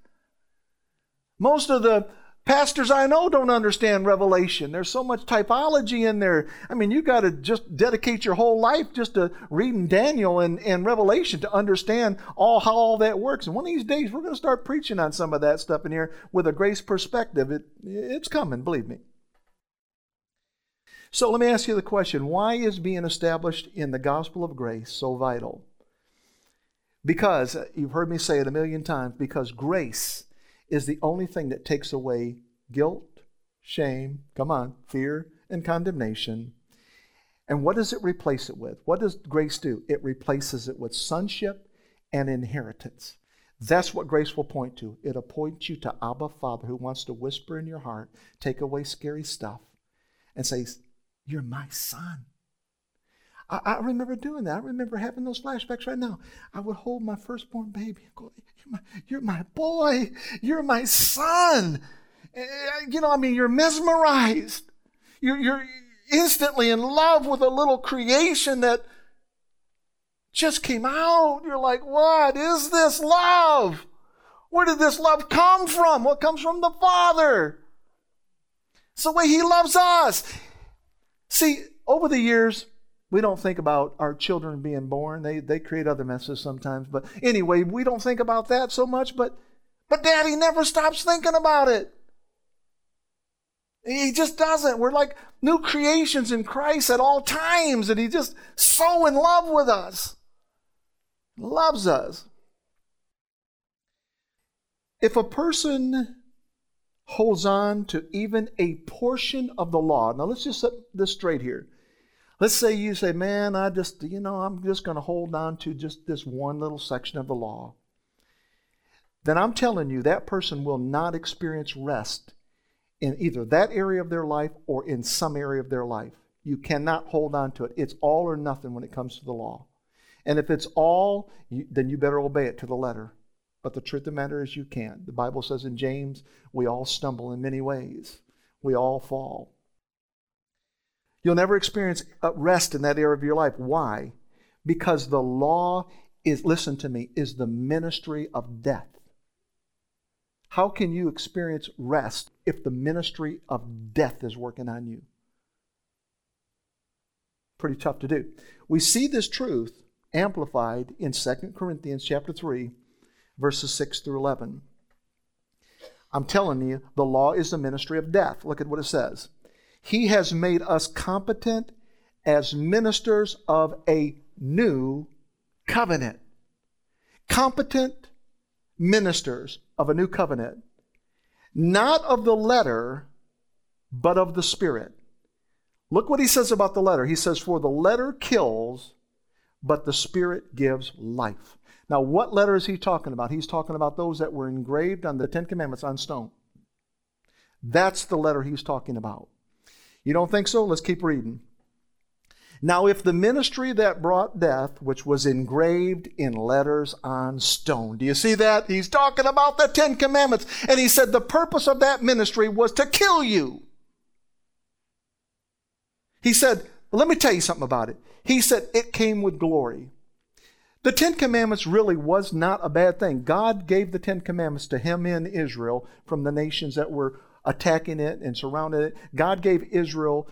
Most of the Pastors I know don't understand Revelation. There's so much typology in there. I mean, you got to just dedicate your whole life just to reading Daniel and, and Revelation to understand all how all that works. And one of these days, we're going to start preaching on some of that stuff in here with a grace perspective. It, it's coming, believe me. So let me ask you the question why is being established in the gospel of grace so vital? Because, you've heard me say it a million times, because grace is the only thing that takes away guilt, shame, come on, fear, and condemnation. And what does it replace it with? What does grace do? It replaces it with sonship and inheritance. That's what grace will point to. It'll point you to Abba Father who wants to whisper in your heart, take away scary stuff, and say, You're my son. I, I, remember doing that. I remember having those flashbacks right now. I would hold my firstborn baby and go, You're my, you're my boy. You're my son. Eh, you know, I mean, you're mesmerized. You're, you're instantly in love with a little creation that just came out. You're like, What is this love? Where did this love come from? What comes from the Father? It's the way He loves us. See, over the years, we don't think about our children being born. They, they create other messes sometimes. But anyway, we don't think about that so much. But, but daddy never stops thinking about it. He just doesn't. We're like new creations in Christ at all times, and He's just so in love with us. Loves us. If a person holds on to even a portion of the law, now let's just set this straight here. Let's say you say, man, I just, you know, I'm just going to hold on to just this one little section of the law. Then I'm telling you, that person will not experience rest in either that area of their life or in some area of their life. You cannot hold on to it. It's all or nothing when it comes to the law. And if it's all, you, then you better obey it to the letter. But the truth of the matter is, you can't. The Bible says in James, we all stumble in many ways, we all fall. You'll never experience rest in that area of your life. Why? Because the law is, listen to me, is the ministry of death. How can you experience rest if the ministry of death is working on you? Pretty tough to do. We see this truth amplified in 2 Corinthians chapter 3 verses 6 through 11. I'm telling you, the law is the ministry of death. Look at what it says. He has made us competent as ministers of a new covenant. Competent ministers of a new covenant, not of the letter, but of the Spirit. Look what he says about the letter. He says, For the letter kills, but the Spirit gives life. Now, what letter is he talking about? He's talking about those that were engraved on the Ten Commandments on stone. That's the letter he's talking about. You don't think so? Let's keep reading. Now, if the ministry that brought death, which was engraved in letters on stone, do you see that? He's talking about the Ten Commandments. And he said the purpose of that ministry was to kill you. He said, let me tell you something about it. He said it came with glory. The Ten Commandments really was not a bad thing. God gave the Ten Commandments to him in Israel from the nations that were attacking it and surrounding it. God gave Israel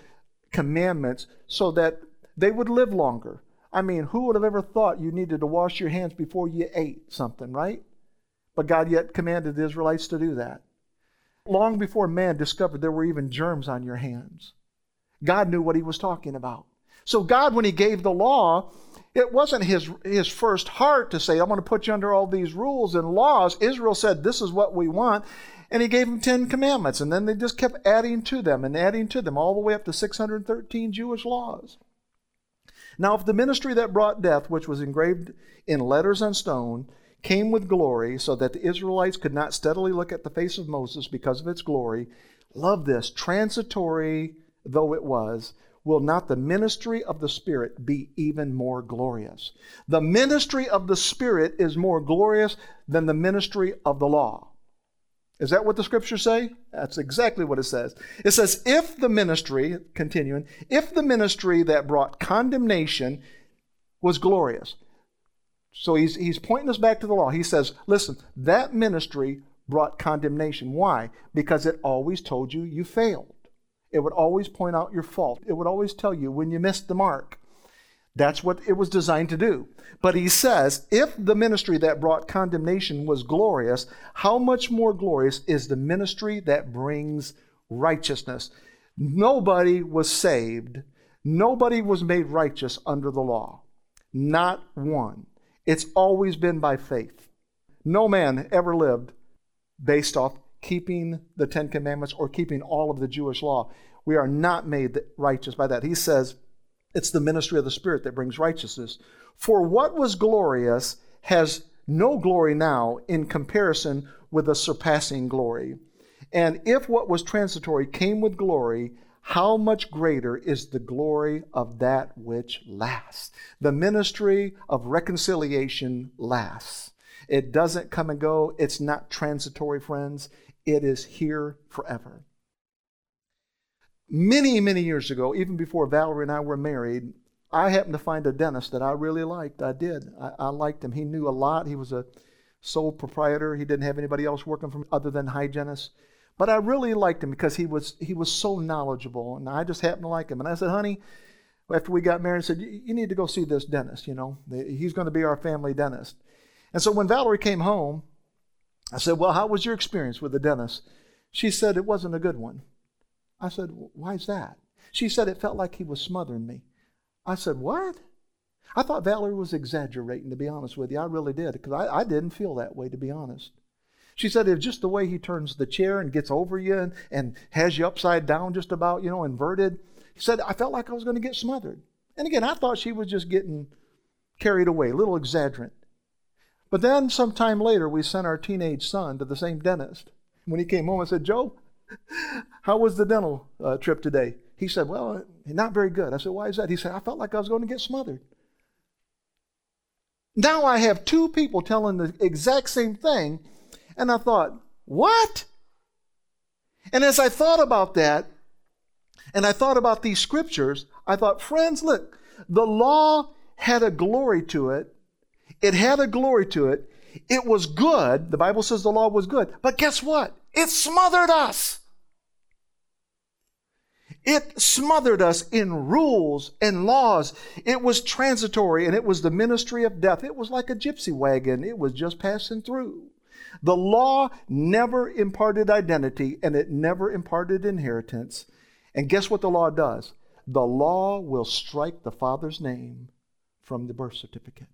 commandments so that they would live longer. I mean, who would have ever thought you needed to wash your hands before you ate something, right? But God yet commanded the Israelites to do that. Long before man discovered there were even germs on your hands, God knew what he was talking about. So, God, when he gave the law, it wasn't his, his first heart to say, I'm going to put you under all these rules and laws. Israel said, This is what we want. And he gave them 10 commandments. And then they just kept adding to them and adding to them, all the way up to 613 Jewish laws. Now, if the ministry that brought death, which was engraved in letters on stone, came with glory, so that the Israelites could not steadily look at the face of Moses because of its glory, love this, transitory though it was, will not the ministry of the Spirit be even more glorious? The ministry of the Spirit is more glorious than the ministry of the law. Is that what the scriptures say? That's exactly what it says. It says, if the ministry, continuing, if the ministry that brought condemnation was glorious. So he's, he's pointing us back to the law. He says, listen, that ministry brought condemnation. Why? Because it always told you you failed. It would always point out your fault. It would always tell you when you missed the mark. That's what it was designed to do. But he says, if the ministry that brought condemnation was glorious, how much more glorious is the ministry that brings righteousness? Nobody was saved, nobody was made righteous under the law. Not one. It's always been by faith. No man ever lived based off keeping the Ten Commandments or keeping all of the Jewish law. We are not made righteous by that. He says, it's the ministry of the Spirit that brings righteousness. For what was glorious has no glory now in comparison with the surpassing glory. And if what was transitory came with glory, how much greater is the glory of that which lasts? The ministry of reconciliation lasts. It doesn't come and go. It's not transitory, friends. It is here forever many, many years ago, even before Valerie and I were married, I happened to find a dentist that I really liked. I did. I, I liked him. He knew a lot. He was a sole proprietor. He didn't have anybody else working for him other than hygienists. But I really liked him because he was he was so knowledgeable, and I just happened to like him. And I said, "Honey," after we got married, I said, "You need to go see this dentist. You know, he's going to be our family dentist." And so when Valerie came home, I said, "Well, how was your experience with the dentist?" She said it wasn't a good one. I said, Why's that? She said, It felt like he was smothering me. I said, What? I thought Valerie was exaggerating, to be honest with you. I really did, because I, I didn't feel that way, to be honest. She said it's just the way he turns the chair and gets over you and, and has you upside down, just about, you know, inverted. He said, I felt like I was going to get smothered. And again, I thought she was just getting carried away, a little exaggerant. But then, sometime later, we sent our teenage son to the same dentist. When he came home, I said, Joe, how was the dental uh, trip today? He said, Well, not very good. I said, Why is that? He said, I felt like I was going to get smothered. Now I have two people telling the exact same thing, and I thought, What? And as I thought about that, and I thought about these scriptures, I thought, friends, look, the law had a glory to it. It had a glory to it. It was good. The Bible says the law was good. But guess what? It smothered us. It smothered us in rules and laws. It was transitory and it was the ministry of death. It was like a gypsy wagon, it was just passing through. The law never imparted identity and it never imparted inheritance. And guess what the law does? The law will strike the father's name from the birth certificate.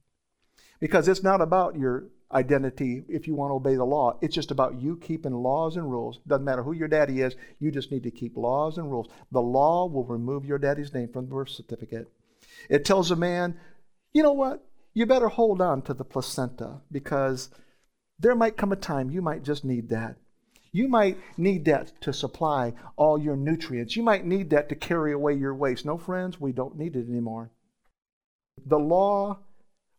Because it's not about your identity if you want to obey the law. It's just about you keeping laws and rules. Doesn't matter who your daddy is, you just need to keep laws and rules. The law will remove your daddy's name from the birth certificate. It tells a man, you know what? You better hold on to the placenta because there might come a time you might just need that. You might need that to supply all your nutrients. You might need that to carry away your waste. No, friends, we don't need it anymore. The law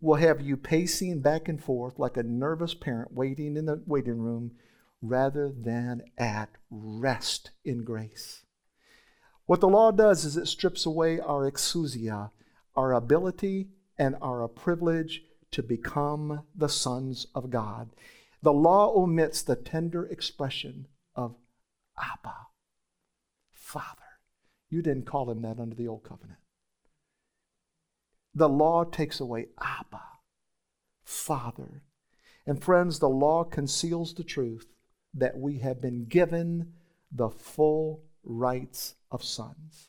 will have you pacing back and forth like a nervous parent waiting in the waiting room rather than at rest in grace. What the law does is it strips away our exousia, our ability and our privilege to become the sons of God. The law omits the tender expression of Abba, Father. You didn't call him that under the old covenant. The law takes away Abba, Father. And friends, the law conceals the truth that we have been given the full rights of sons.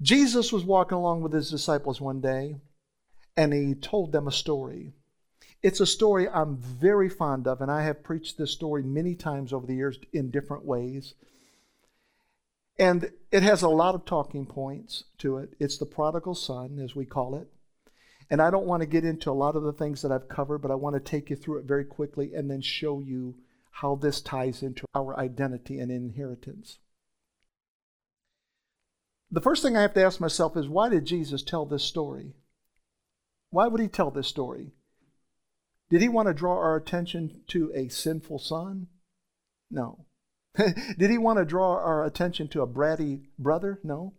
Jesus was walking along with his disciples one day, and he told them a story. It's a story I'm very fond of, and I have preached this story many times over the years in different ways. And it has a lot of talking points to it. It's the prodigal son, as we call it. And I don't want to get into a lot of the things that I've covered, but I want to take you through it very quickly and then show you how this ties into our identity and inheritance. The first thing I have to ask myself is why did Jesus tell this story? Why would he tell this story? Did he want to draw our attention to a sinful son? No. Did he want to draw our attention to a bratty brother? No.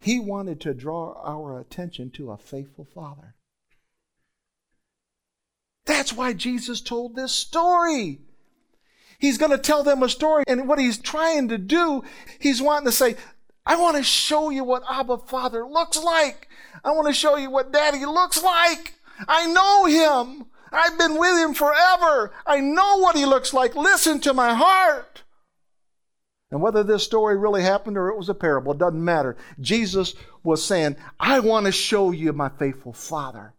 He wanted to draw our attention to a faithful father. That's why Jesus told this story. He's going to tell them a story, and what he's trying to do, he's wanting to say, I want to show you what Abba Father looks like. I want to show you what Daddy looks like. I know him. I've been with him forever. I know what he looks like. Listen to my heart. And whether this story really happened or it was a parable, it doesn't matter. Jesus was saying, I want to show you my faithful Father.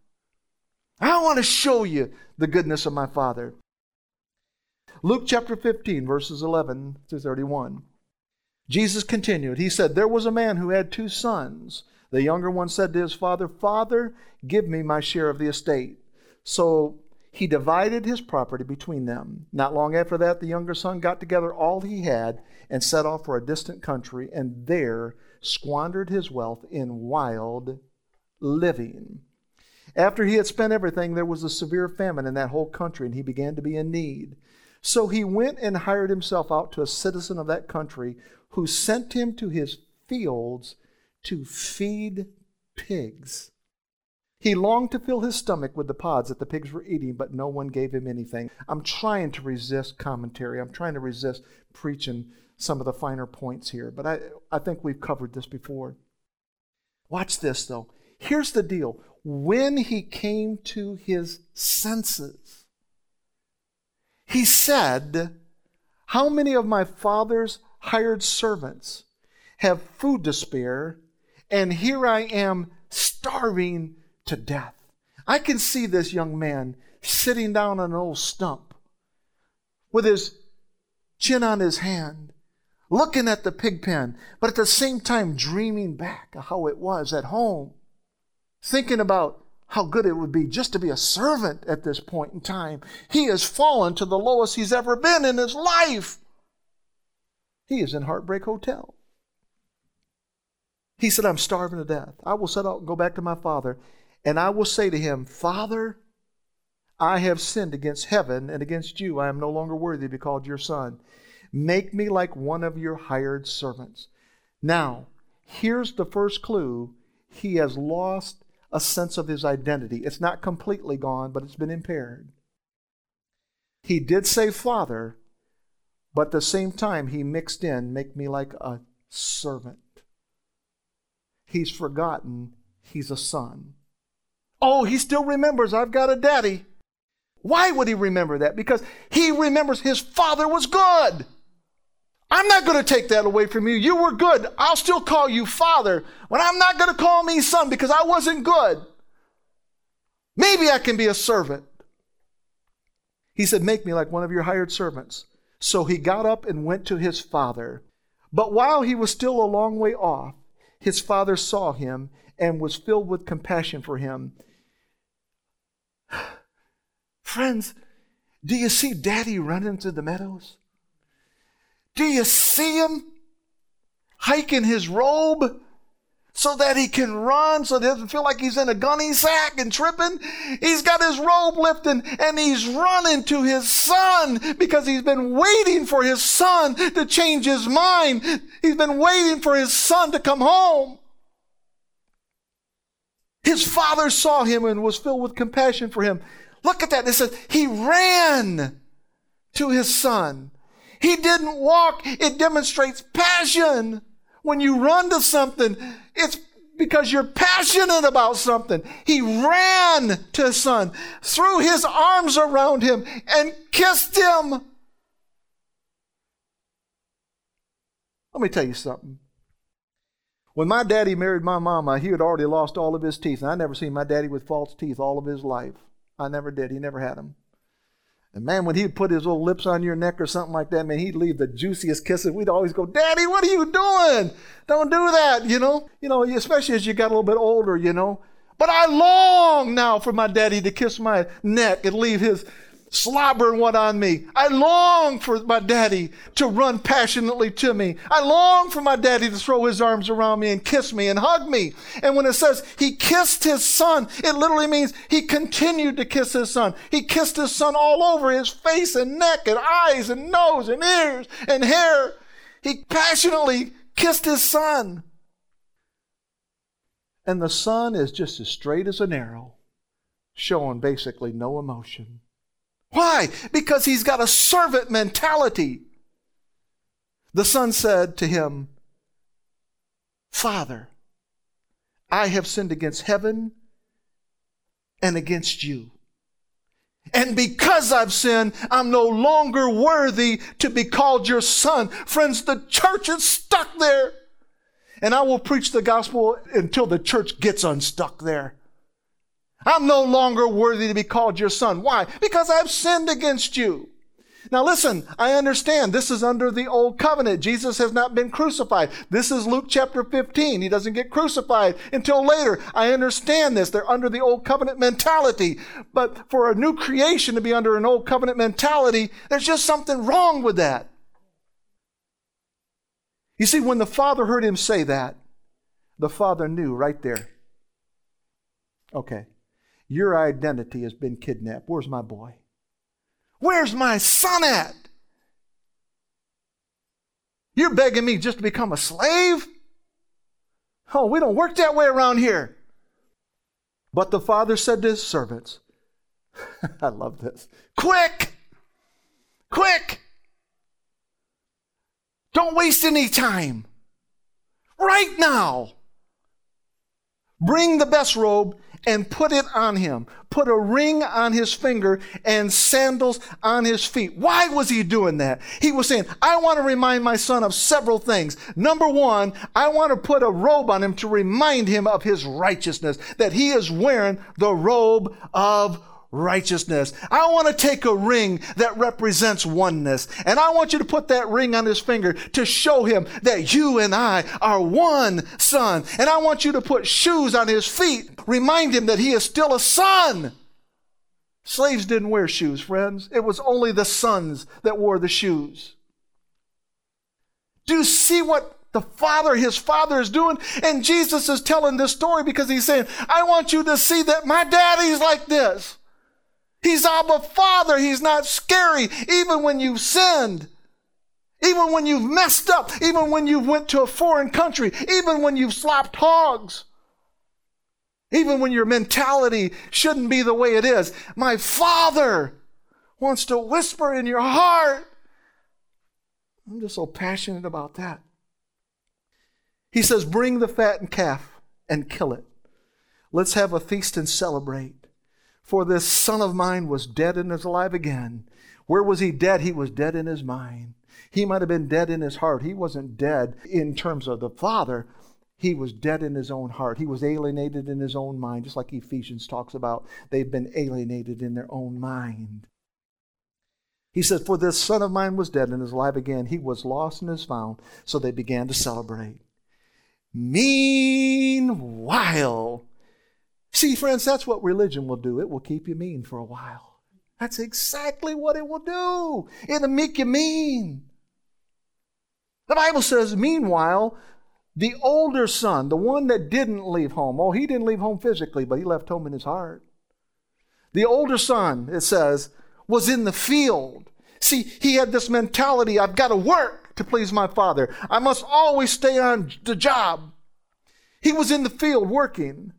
I want to show you the goodness of my Father. Luke chapter 15, verses 11 to 31. Jesus continued. He said, There was a man who had two sons. The younger one said to his father, Father, give me my share of the estate. So he divided his property between them. Not long after that, the younger son got together all he had and set off for a distant country, and there squandered his wealth in wild living. After he had spent everything, there was a severe famine in that whole country, and he began to be in need. So he went and hired himself out to a citizen of that country who sent him to his fields to feed pigs. He longed to fill his stomach with the pods that the pigs were eating, but no one gave him anything. I'm trying to resist commentary. I'm trying to resist preaching some of the finer points here, but I, I think we've covered this before. Watch this, though. Here's the deal when he came to his senses, he said, How many of my father's hired servants have food to spare, and here I am starving to death? I can see this young man sitting down on an old stump with his chin on his hand, looking at the pig pen, but at the same time dreaming back how it was at home, thinking about how good it would be just to be a servant at this point in time. He has fallen to the lowest he's ever been in his life. He is in Heartbreak Hotel. He said, I'm starving to death. I will set out and go back to my father, and I will say to him, Father, I have sinned against heaven and against you. I am no longer worthy to be called your son. Make me like one of your hired servants. Now, here's the first clue. He has lost a sense of his identity. It's not completely gone, but it's been impaired. He did say father, but at the same time, he mixed in, make me like a servant. He's forgotten he's a son. Oh, he still remembers, I've got a daddy. Why would he remember that? Because he remembers his father was good. I'm not going to take that away from you. You were good. I'll still call you father when I'm not going to call me son because I wasn't good. Maybe I can be a servant. He said, Make me like one of your hired servants. So he got up and went to his father. But while he was still a long way off, his father saw him and was filled with compassion for him. Friends, do you see daddy running through the meadows? Do you see him hiking his robe so that he can run so he doesn't feel like he's in a gunny sack and tripping? He's got his robe lifting and he's running to his son because he's been waiting for his son to change his mind. He's been waiting for his son to come home. His father saw him and was filled with compassion for him. Look at that. It says he ran to his son. He didn't walk. It demonstrates passion. When you run to something, it's because you're passionate about something. He ran to his son, threw his arms around him, and kissed him. Let me tell you something. When my daddy married my mama, he had already lost all of his teeth. And I never seen my daddy with false teeth all of his life. I never did. He never had them. And man, when he'd put his little lips on your neck or something like that, man, he'd leave the juiciest kisses. We'd always go, Daddy, what are you doing? Don't do that, you know? You know, especially as you got a little bit older, you know. But I long now for my daddy to kiss my neck and leave his slobbering one on me. I long for my daddy to run passionately to me. I long for my daddy to throw his arms around me and kiss me and hug me. And when it says he kissed his son, it literally means he continued to kiss his son. He kissed his son all over his face and neck and eyes and nose and ears and hair. He passionately kissed his son. And the son is just as straight as an arrow, showing basically no emotion. Why? Because he's got a servant mentality. The son said to him, Father, I have sinned against heaven and against you. And because I've sinned, I'm no longer worthy to be called your son. Friends, the church is stuck there. And I will preach the gospel until the church gets unstuck there. I'm no longer worthy to be called your son. Why? Because I've sinned against you. Now listen, I understand this is under the old covenant. Jesus has not been crucified. This is Luke chapter 15. He doesn't get crucified until later. I understand this. They're under the old covenant mentality. But for a new creation to be under an old covenant mentality, there's just something wrong with that. You see, when the father heard him say that, the father knew right there. Okay, your identity has been kidnapped. Where's my boy? Where's my son at? You're begging me just to become a slave? Oh, we don't work that way around here. But the father said to his servants, I love this. Quick! Quick! Don't waste any time. Right now. Bring the best robe and put it on him, put a ring on his finger and sandals on his feet. Why was he doing that? He was saying, I want to remind my son of several things. Number one, I want to put a robe on him to remind him of his righteousness, that he is wearing the robe of righteousness. I want to take a ring that represents oneness. And I want you to put that ring on his finger to show him that you and I are one son. And I want you to put shoes on his feet. Remind him that he is still a son. Slaves didn't wear shoes, friends. It was only the sons that wore the shoes. Do you see what the father, his father is doing? And Jesus is telling this story because he's saying, I want you to see that my daddy's like this. He's Abba Father. He's not scary, even when you've sinned. Even when you've messed up, even when you've went to a foreign country, even when you've slapped hogs, even when your mentality shouldn't be the way it is. My Father wants to whisper in your heart. I'm just so passionate about that. He says, Bring the fattened calf and kill it. Let's have a feast and celebrate. For this son of mine was dead and is alive again. Where was he dead? He was dead in his mind. He might have been dead in his heart. He wasn't dead in terms of the Father. He was dead in his own heart. He was alienated in his own mind, just like Ephesians talks about. They've been alienated in their own mind. He says, For this son of mine was dead and is alive again. He was lost and is found. So they began to celebrate. Meanwhile, See, friends, that's what religion will do. It will keep you mean for a while. That's exactly what it will do. It'll make you mean. The Bible says, meanwhile, the older son, the one that didn't leave home, oh, he didn't leave home physically, but he left home in his heart. The older son, it says, was in the field. See, he had this mentality I've got to work to please my father. I must always stay on the job. He was in the field working.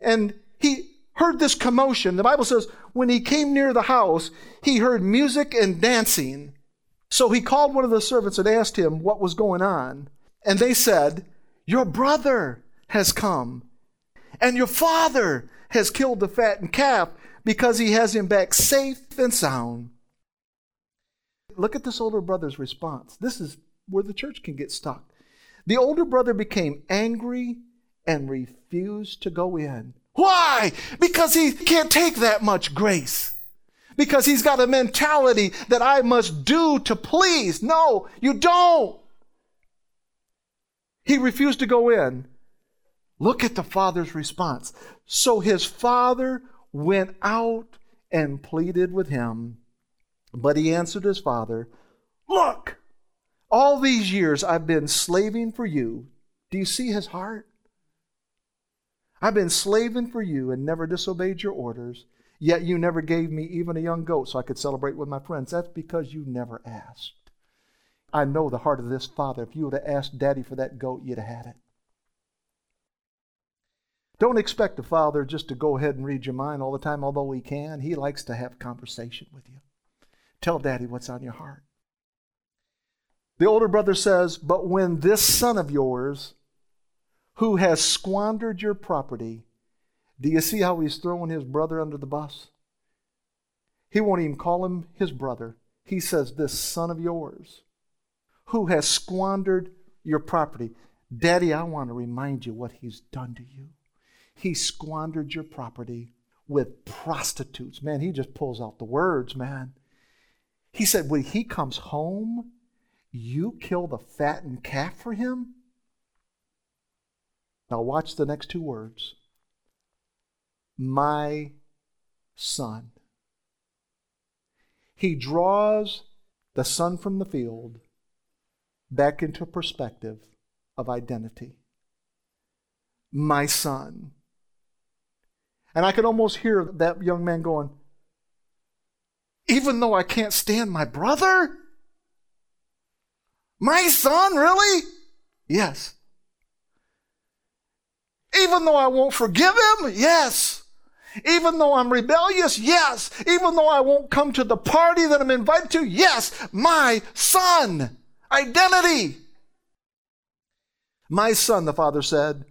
And he heard this commotion. The Bible says, when he came near the house, he heard music and dancing. So he called one of the servants and asked him what was going on. And they said, Your brother has come, and your father has killed the fattened calf because he has him back safe and sound. Look at this older brother's response. This is where the church can get stuck. The older brother became angry and refused to go in. Why? Because he can't take that much grace. Because he's got a mentality that I must do to please. No, you don't. He refused to go in. Look at the father's response. So his father went out and pleaded with him. But he answered his father, Look, all these years I've been slaving for you. Do you see his heart? I've been slaving for you and never disobeyed your orders, yet you never gave me even a young goat so I could celebrate with my friends. That's because you never asked. I know the heart of this father. If you would have asked daddy for that goat, you'd have had it. Don't expect a father just to go ahead and read your mind all the time, although he can. He likes to have conversation with you. Tell daddy what's on your heart. The older brother says, But when this son of yours who has squandered your property. Do you see how he's throwing his brother under the bus? He won't even call him his brother. He says, This son of yours who has squandered your property. Daddy, I want to remind you what he's done to you. He squandered your property with prostitutes. Man, he just pulls out the words, man. He said, when he comes home, you kill the fattened calf for him? Now, watch the next two words my son. He draws the son from the field back into a perspective of identity. My son. And I could almost hear that young man going, even though I can't stand my brother? My son, really? Yes. Even though I won't forgive him? Yes. Even though I'm rebellious? Yes. Even though I won't come to the party that I'm invited to? Yes. My son. Identity. My son, the father said,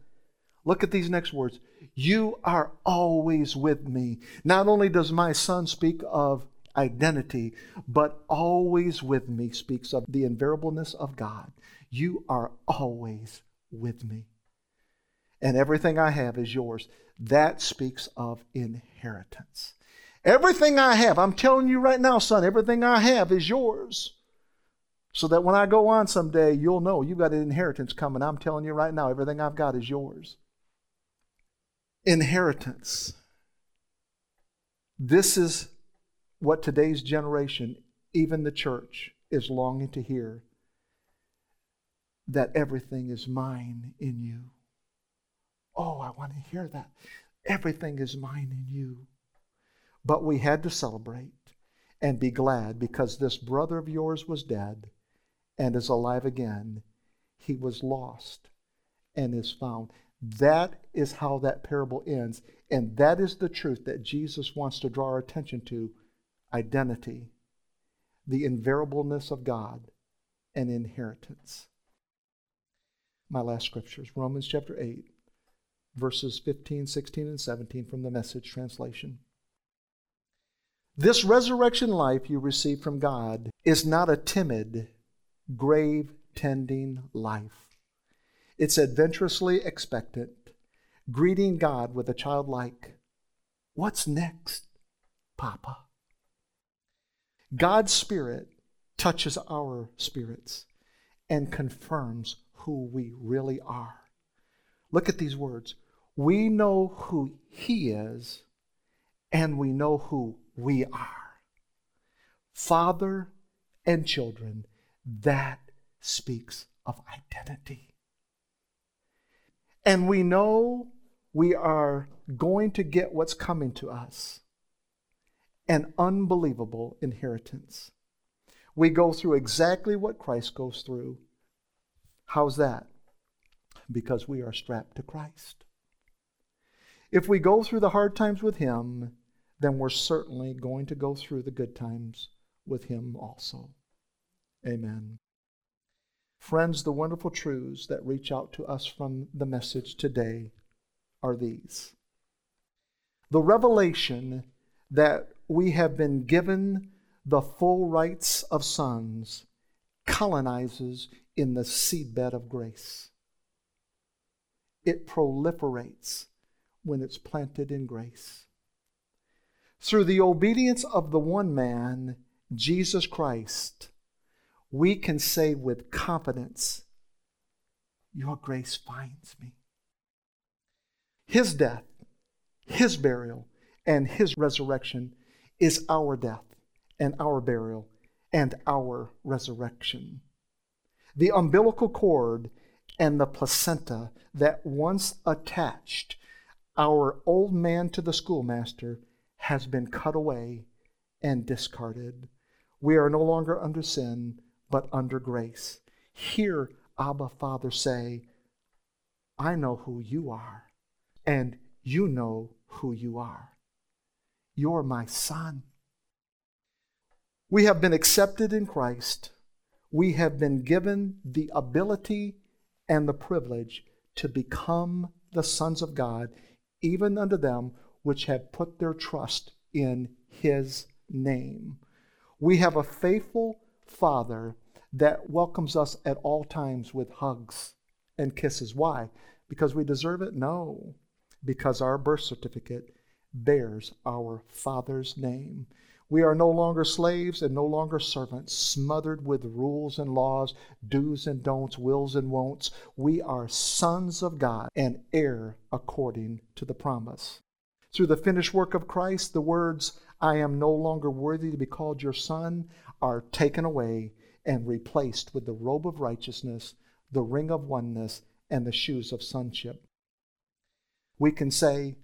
look at these next words. You are always with me. Not only does my son speak of identity, but always with me speaks of the invariableness of God. You are always with me. And everything I have is yours. That speaks of inheritance. Everything I have, I'm telling you right now, son, everything I have is yours. So that when I go on someday, you'll know you've got an inheritance coming. I'm telling you right now, everything I've got is yours. Inheritance. This is what today's generation, even the church, is longing to hear that everything is mine in you. Oh, I want to hear that. Everything is mine in you. But we had to celebrate and be glad because this brother of yours was dead and is alive again. He was lost and is found. That is how that parable ends. And that is the truth that Jesus wants to draw our attention to identity, the invariableness of God, and inheritance. My last scriptures Romans chapter 8, verses 15, 16, and 17 from the message translation. This resurrection life you receive from God is not a timid, grave tending life. It's adventurously expectant, greeting God with a childlike, What's next, Papa? God's Spirit touches our spirits and confirms who we really are. Look at these words. We know who He is, and we know who we are. Father and children, that speaks of identity. And we know we are going to get what's coming to us an unbelievable inheritance. We go through exactly what Christ goes through. How's that? Because we are strapped to Christ. If we go through the hard times with Him, then we're certainly going to go through the good times with Him also. Amen. Friends, the wonderful truths that reach out to us from the message today are these. The revelation that we have been given the full rights of sons colonizes in the seedbed of grace. It proliferates when it's planted in grace. Through the obedience of the one man, Jesus Christ, we can say with confidence, Your grace finds me. His death, His burial, and His resurrection is our death and our burial and our resurrection. The umbilical cord and the placenta that once attached our old man to the schoolmaster has been cut away and discarded. We are no longer under sin, but under grace. Hear Abba Father say, I know who you are, and you know who you are. You're my son. We have been accepted in Christ. We have been given the ability and the privilege to become the sons of God, even unto them which have put their trust in His name. We have a faithful Father that welcomes us at all times with hugs and kisses. Why? Because we deserve it? No. Because our birth certificate bears our Father's name. We are no longer slaves and no longer servants, smothered with rules and laws, do's and don'ts, wills and won'ts. We are sons of God and heir according to the promise. Through the finished work of Christ, the words, I am no longer worthy to be called your son, are taken away and replaced with the robe of righteousness, the ring of oneness, and the shoes of sonship. We can say,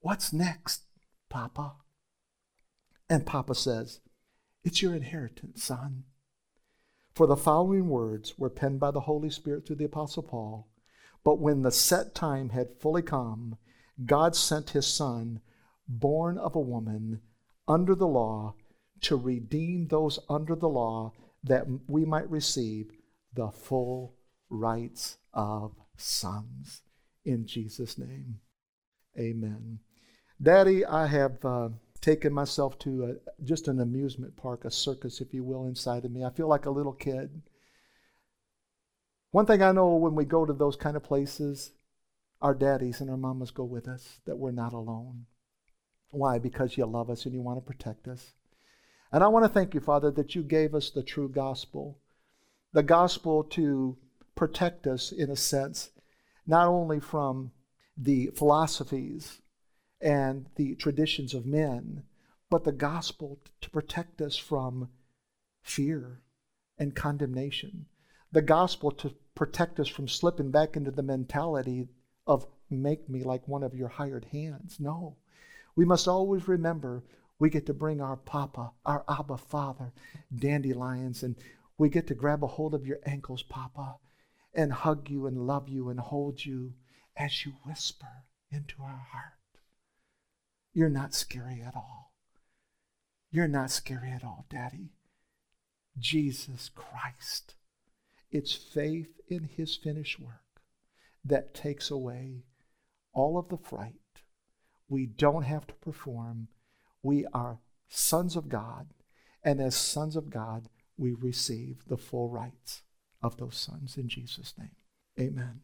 What's next, Papa? And Papa says, It's your inheritance, son. For the following words were penned by the Holy Spirit through the Apostle Paul. But when the set time had fully come, God sent his Son, born of a woman, under the law, to redeem those under the law, that we might receive the full rights of sons. In Jesus' name. Amen. Daddy, I have uh, taken myself to a, just an amusement park, a circus, if you will, inside of me. I feel like a little kid. One thing I know when we go to those kind of places, our daddies and our mamas go with us, that we're not alone. Why? Because you love us and you want to protect us. And I want to thank you, Father, that you gave us the true gospel, the gospel to protect us, in a sense, not only from the philosophies and the traditions of men, but the gospel to protect us from fear and condemnation. The gospel to protect us from slipping back into the mentality of make me like one of your hired hands. No. We must always remember we get to bring our Papa, our Abba Father, dandelions, and we get to grab a hold of your ankles, Papa, and hug you and love you and hold you as you whisper into our heart. You're not scary at all. You're not scary at all, Daddy. Jesus Christ. It's faith in his finished work that takes away all of the fright. We don't have to perform. We are sons of God, and as sons of God, we receive the full rights of those sons in Jesus' name. Amen.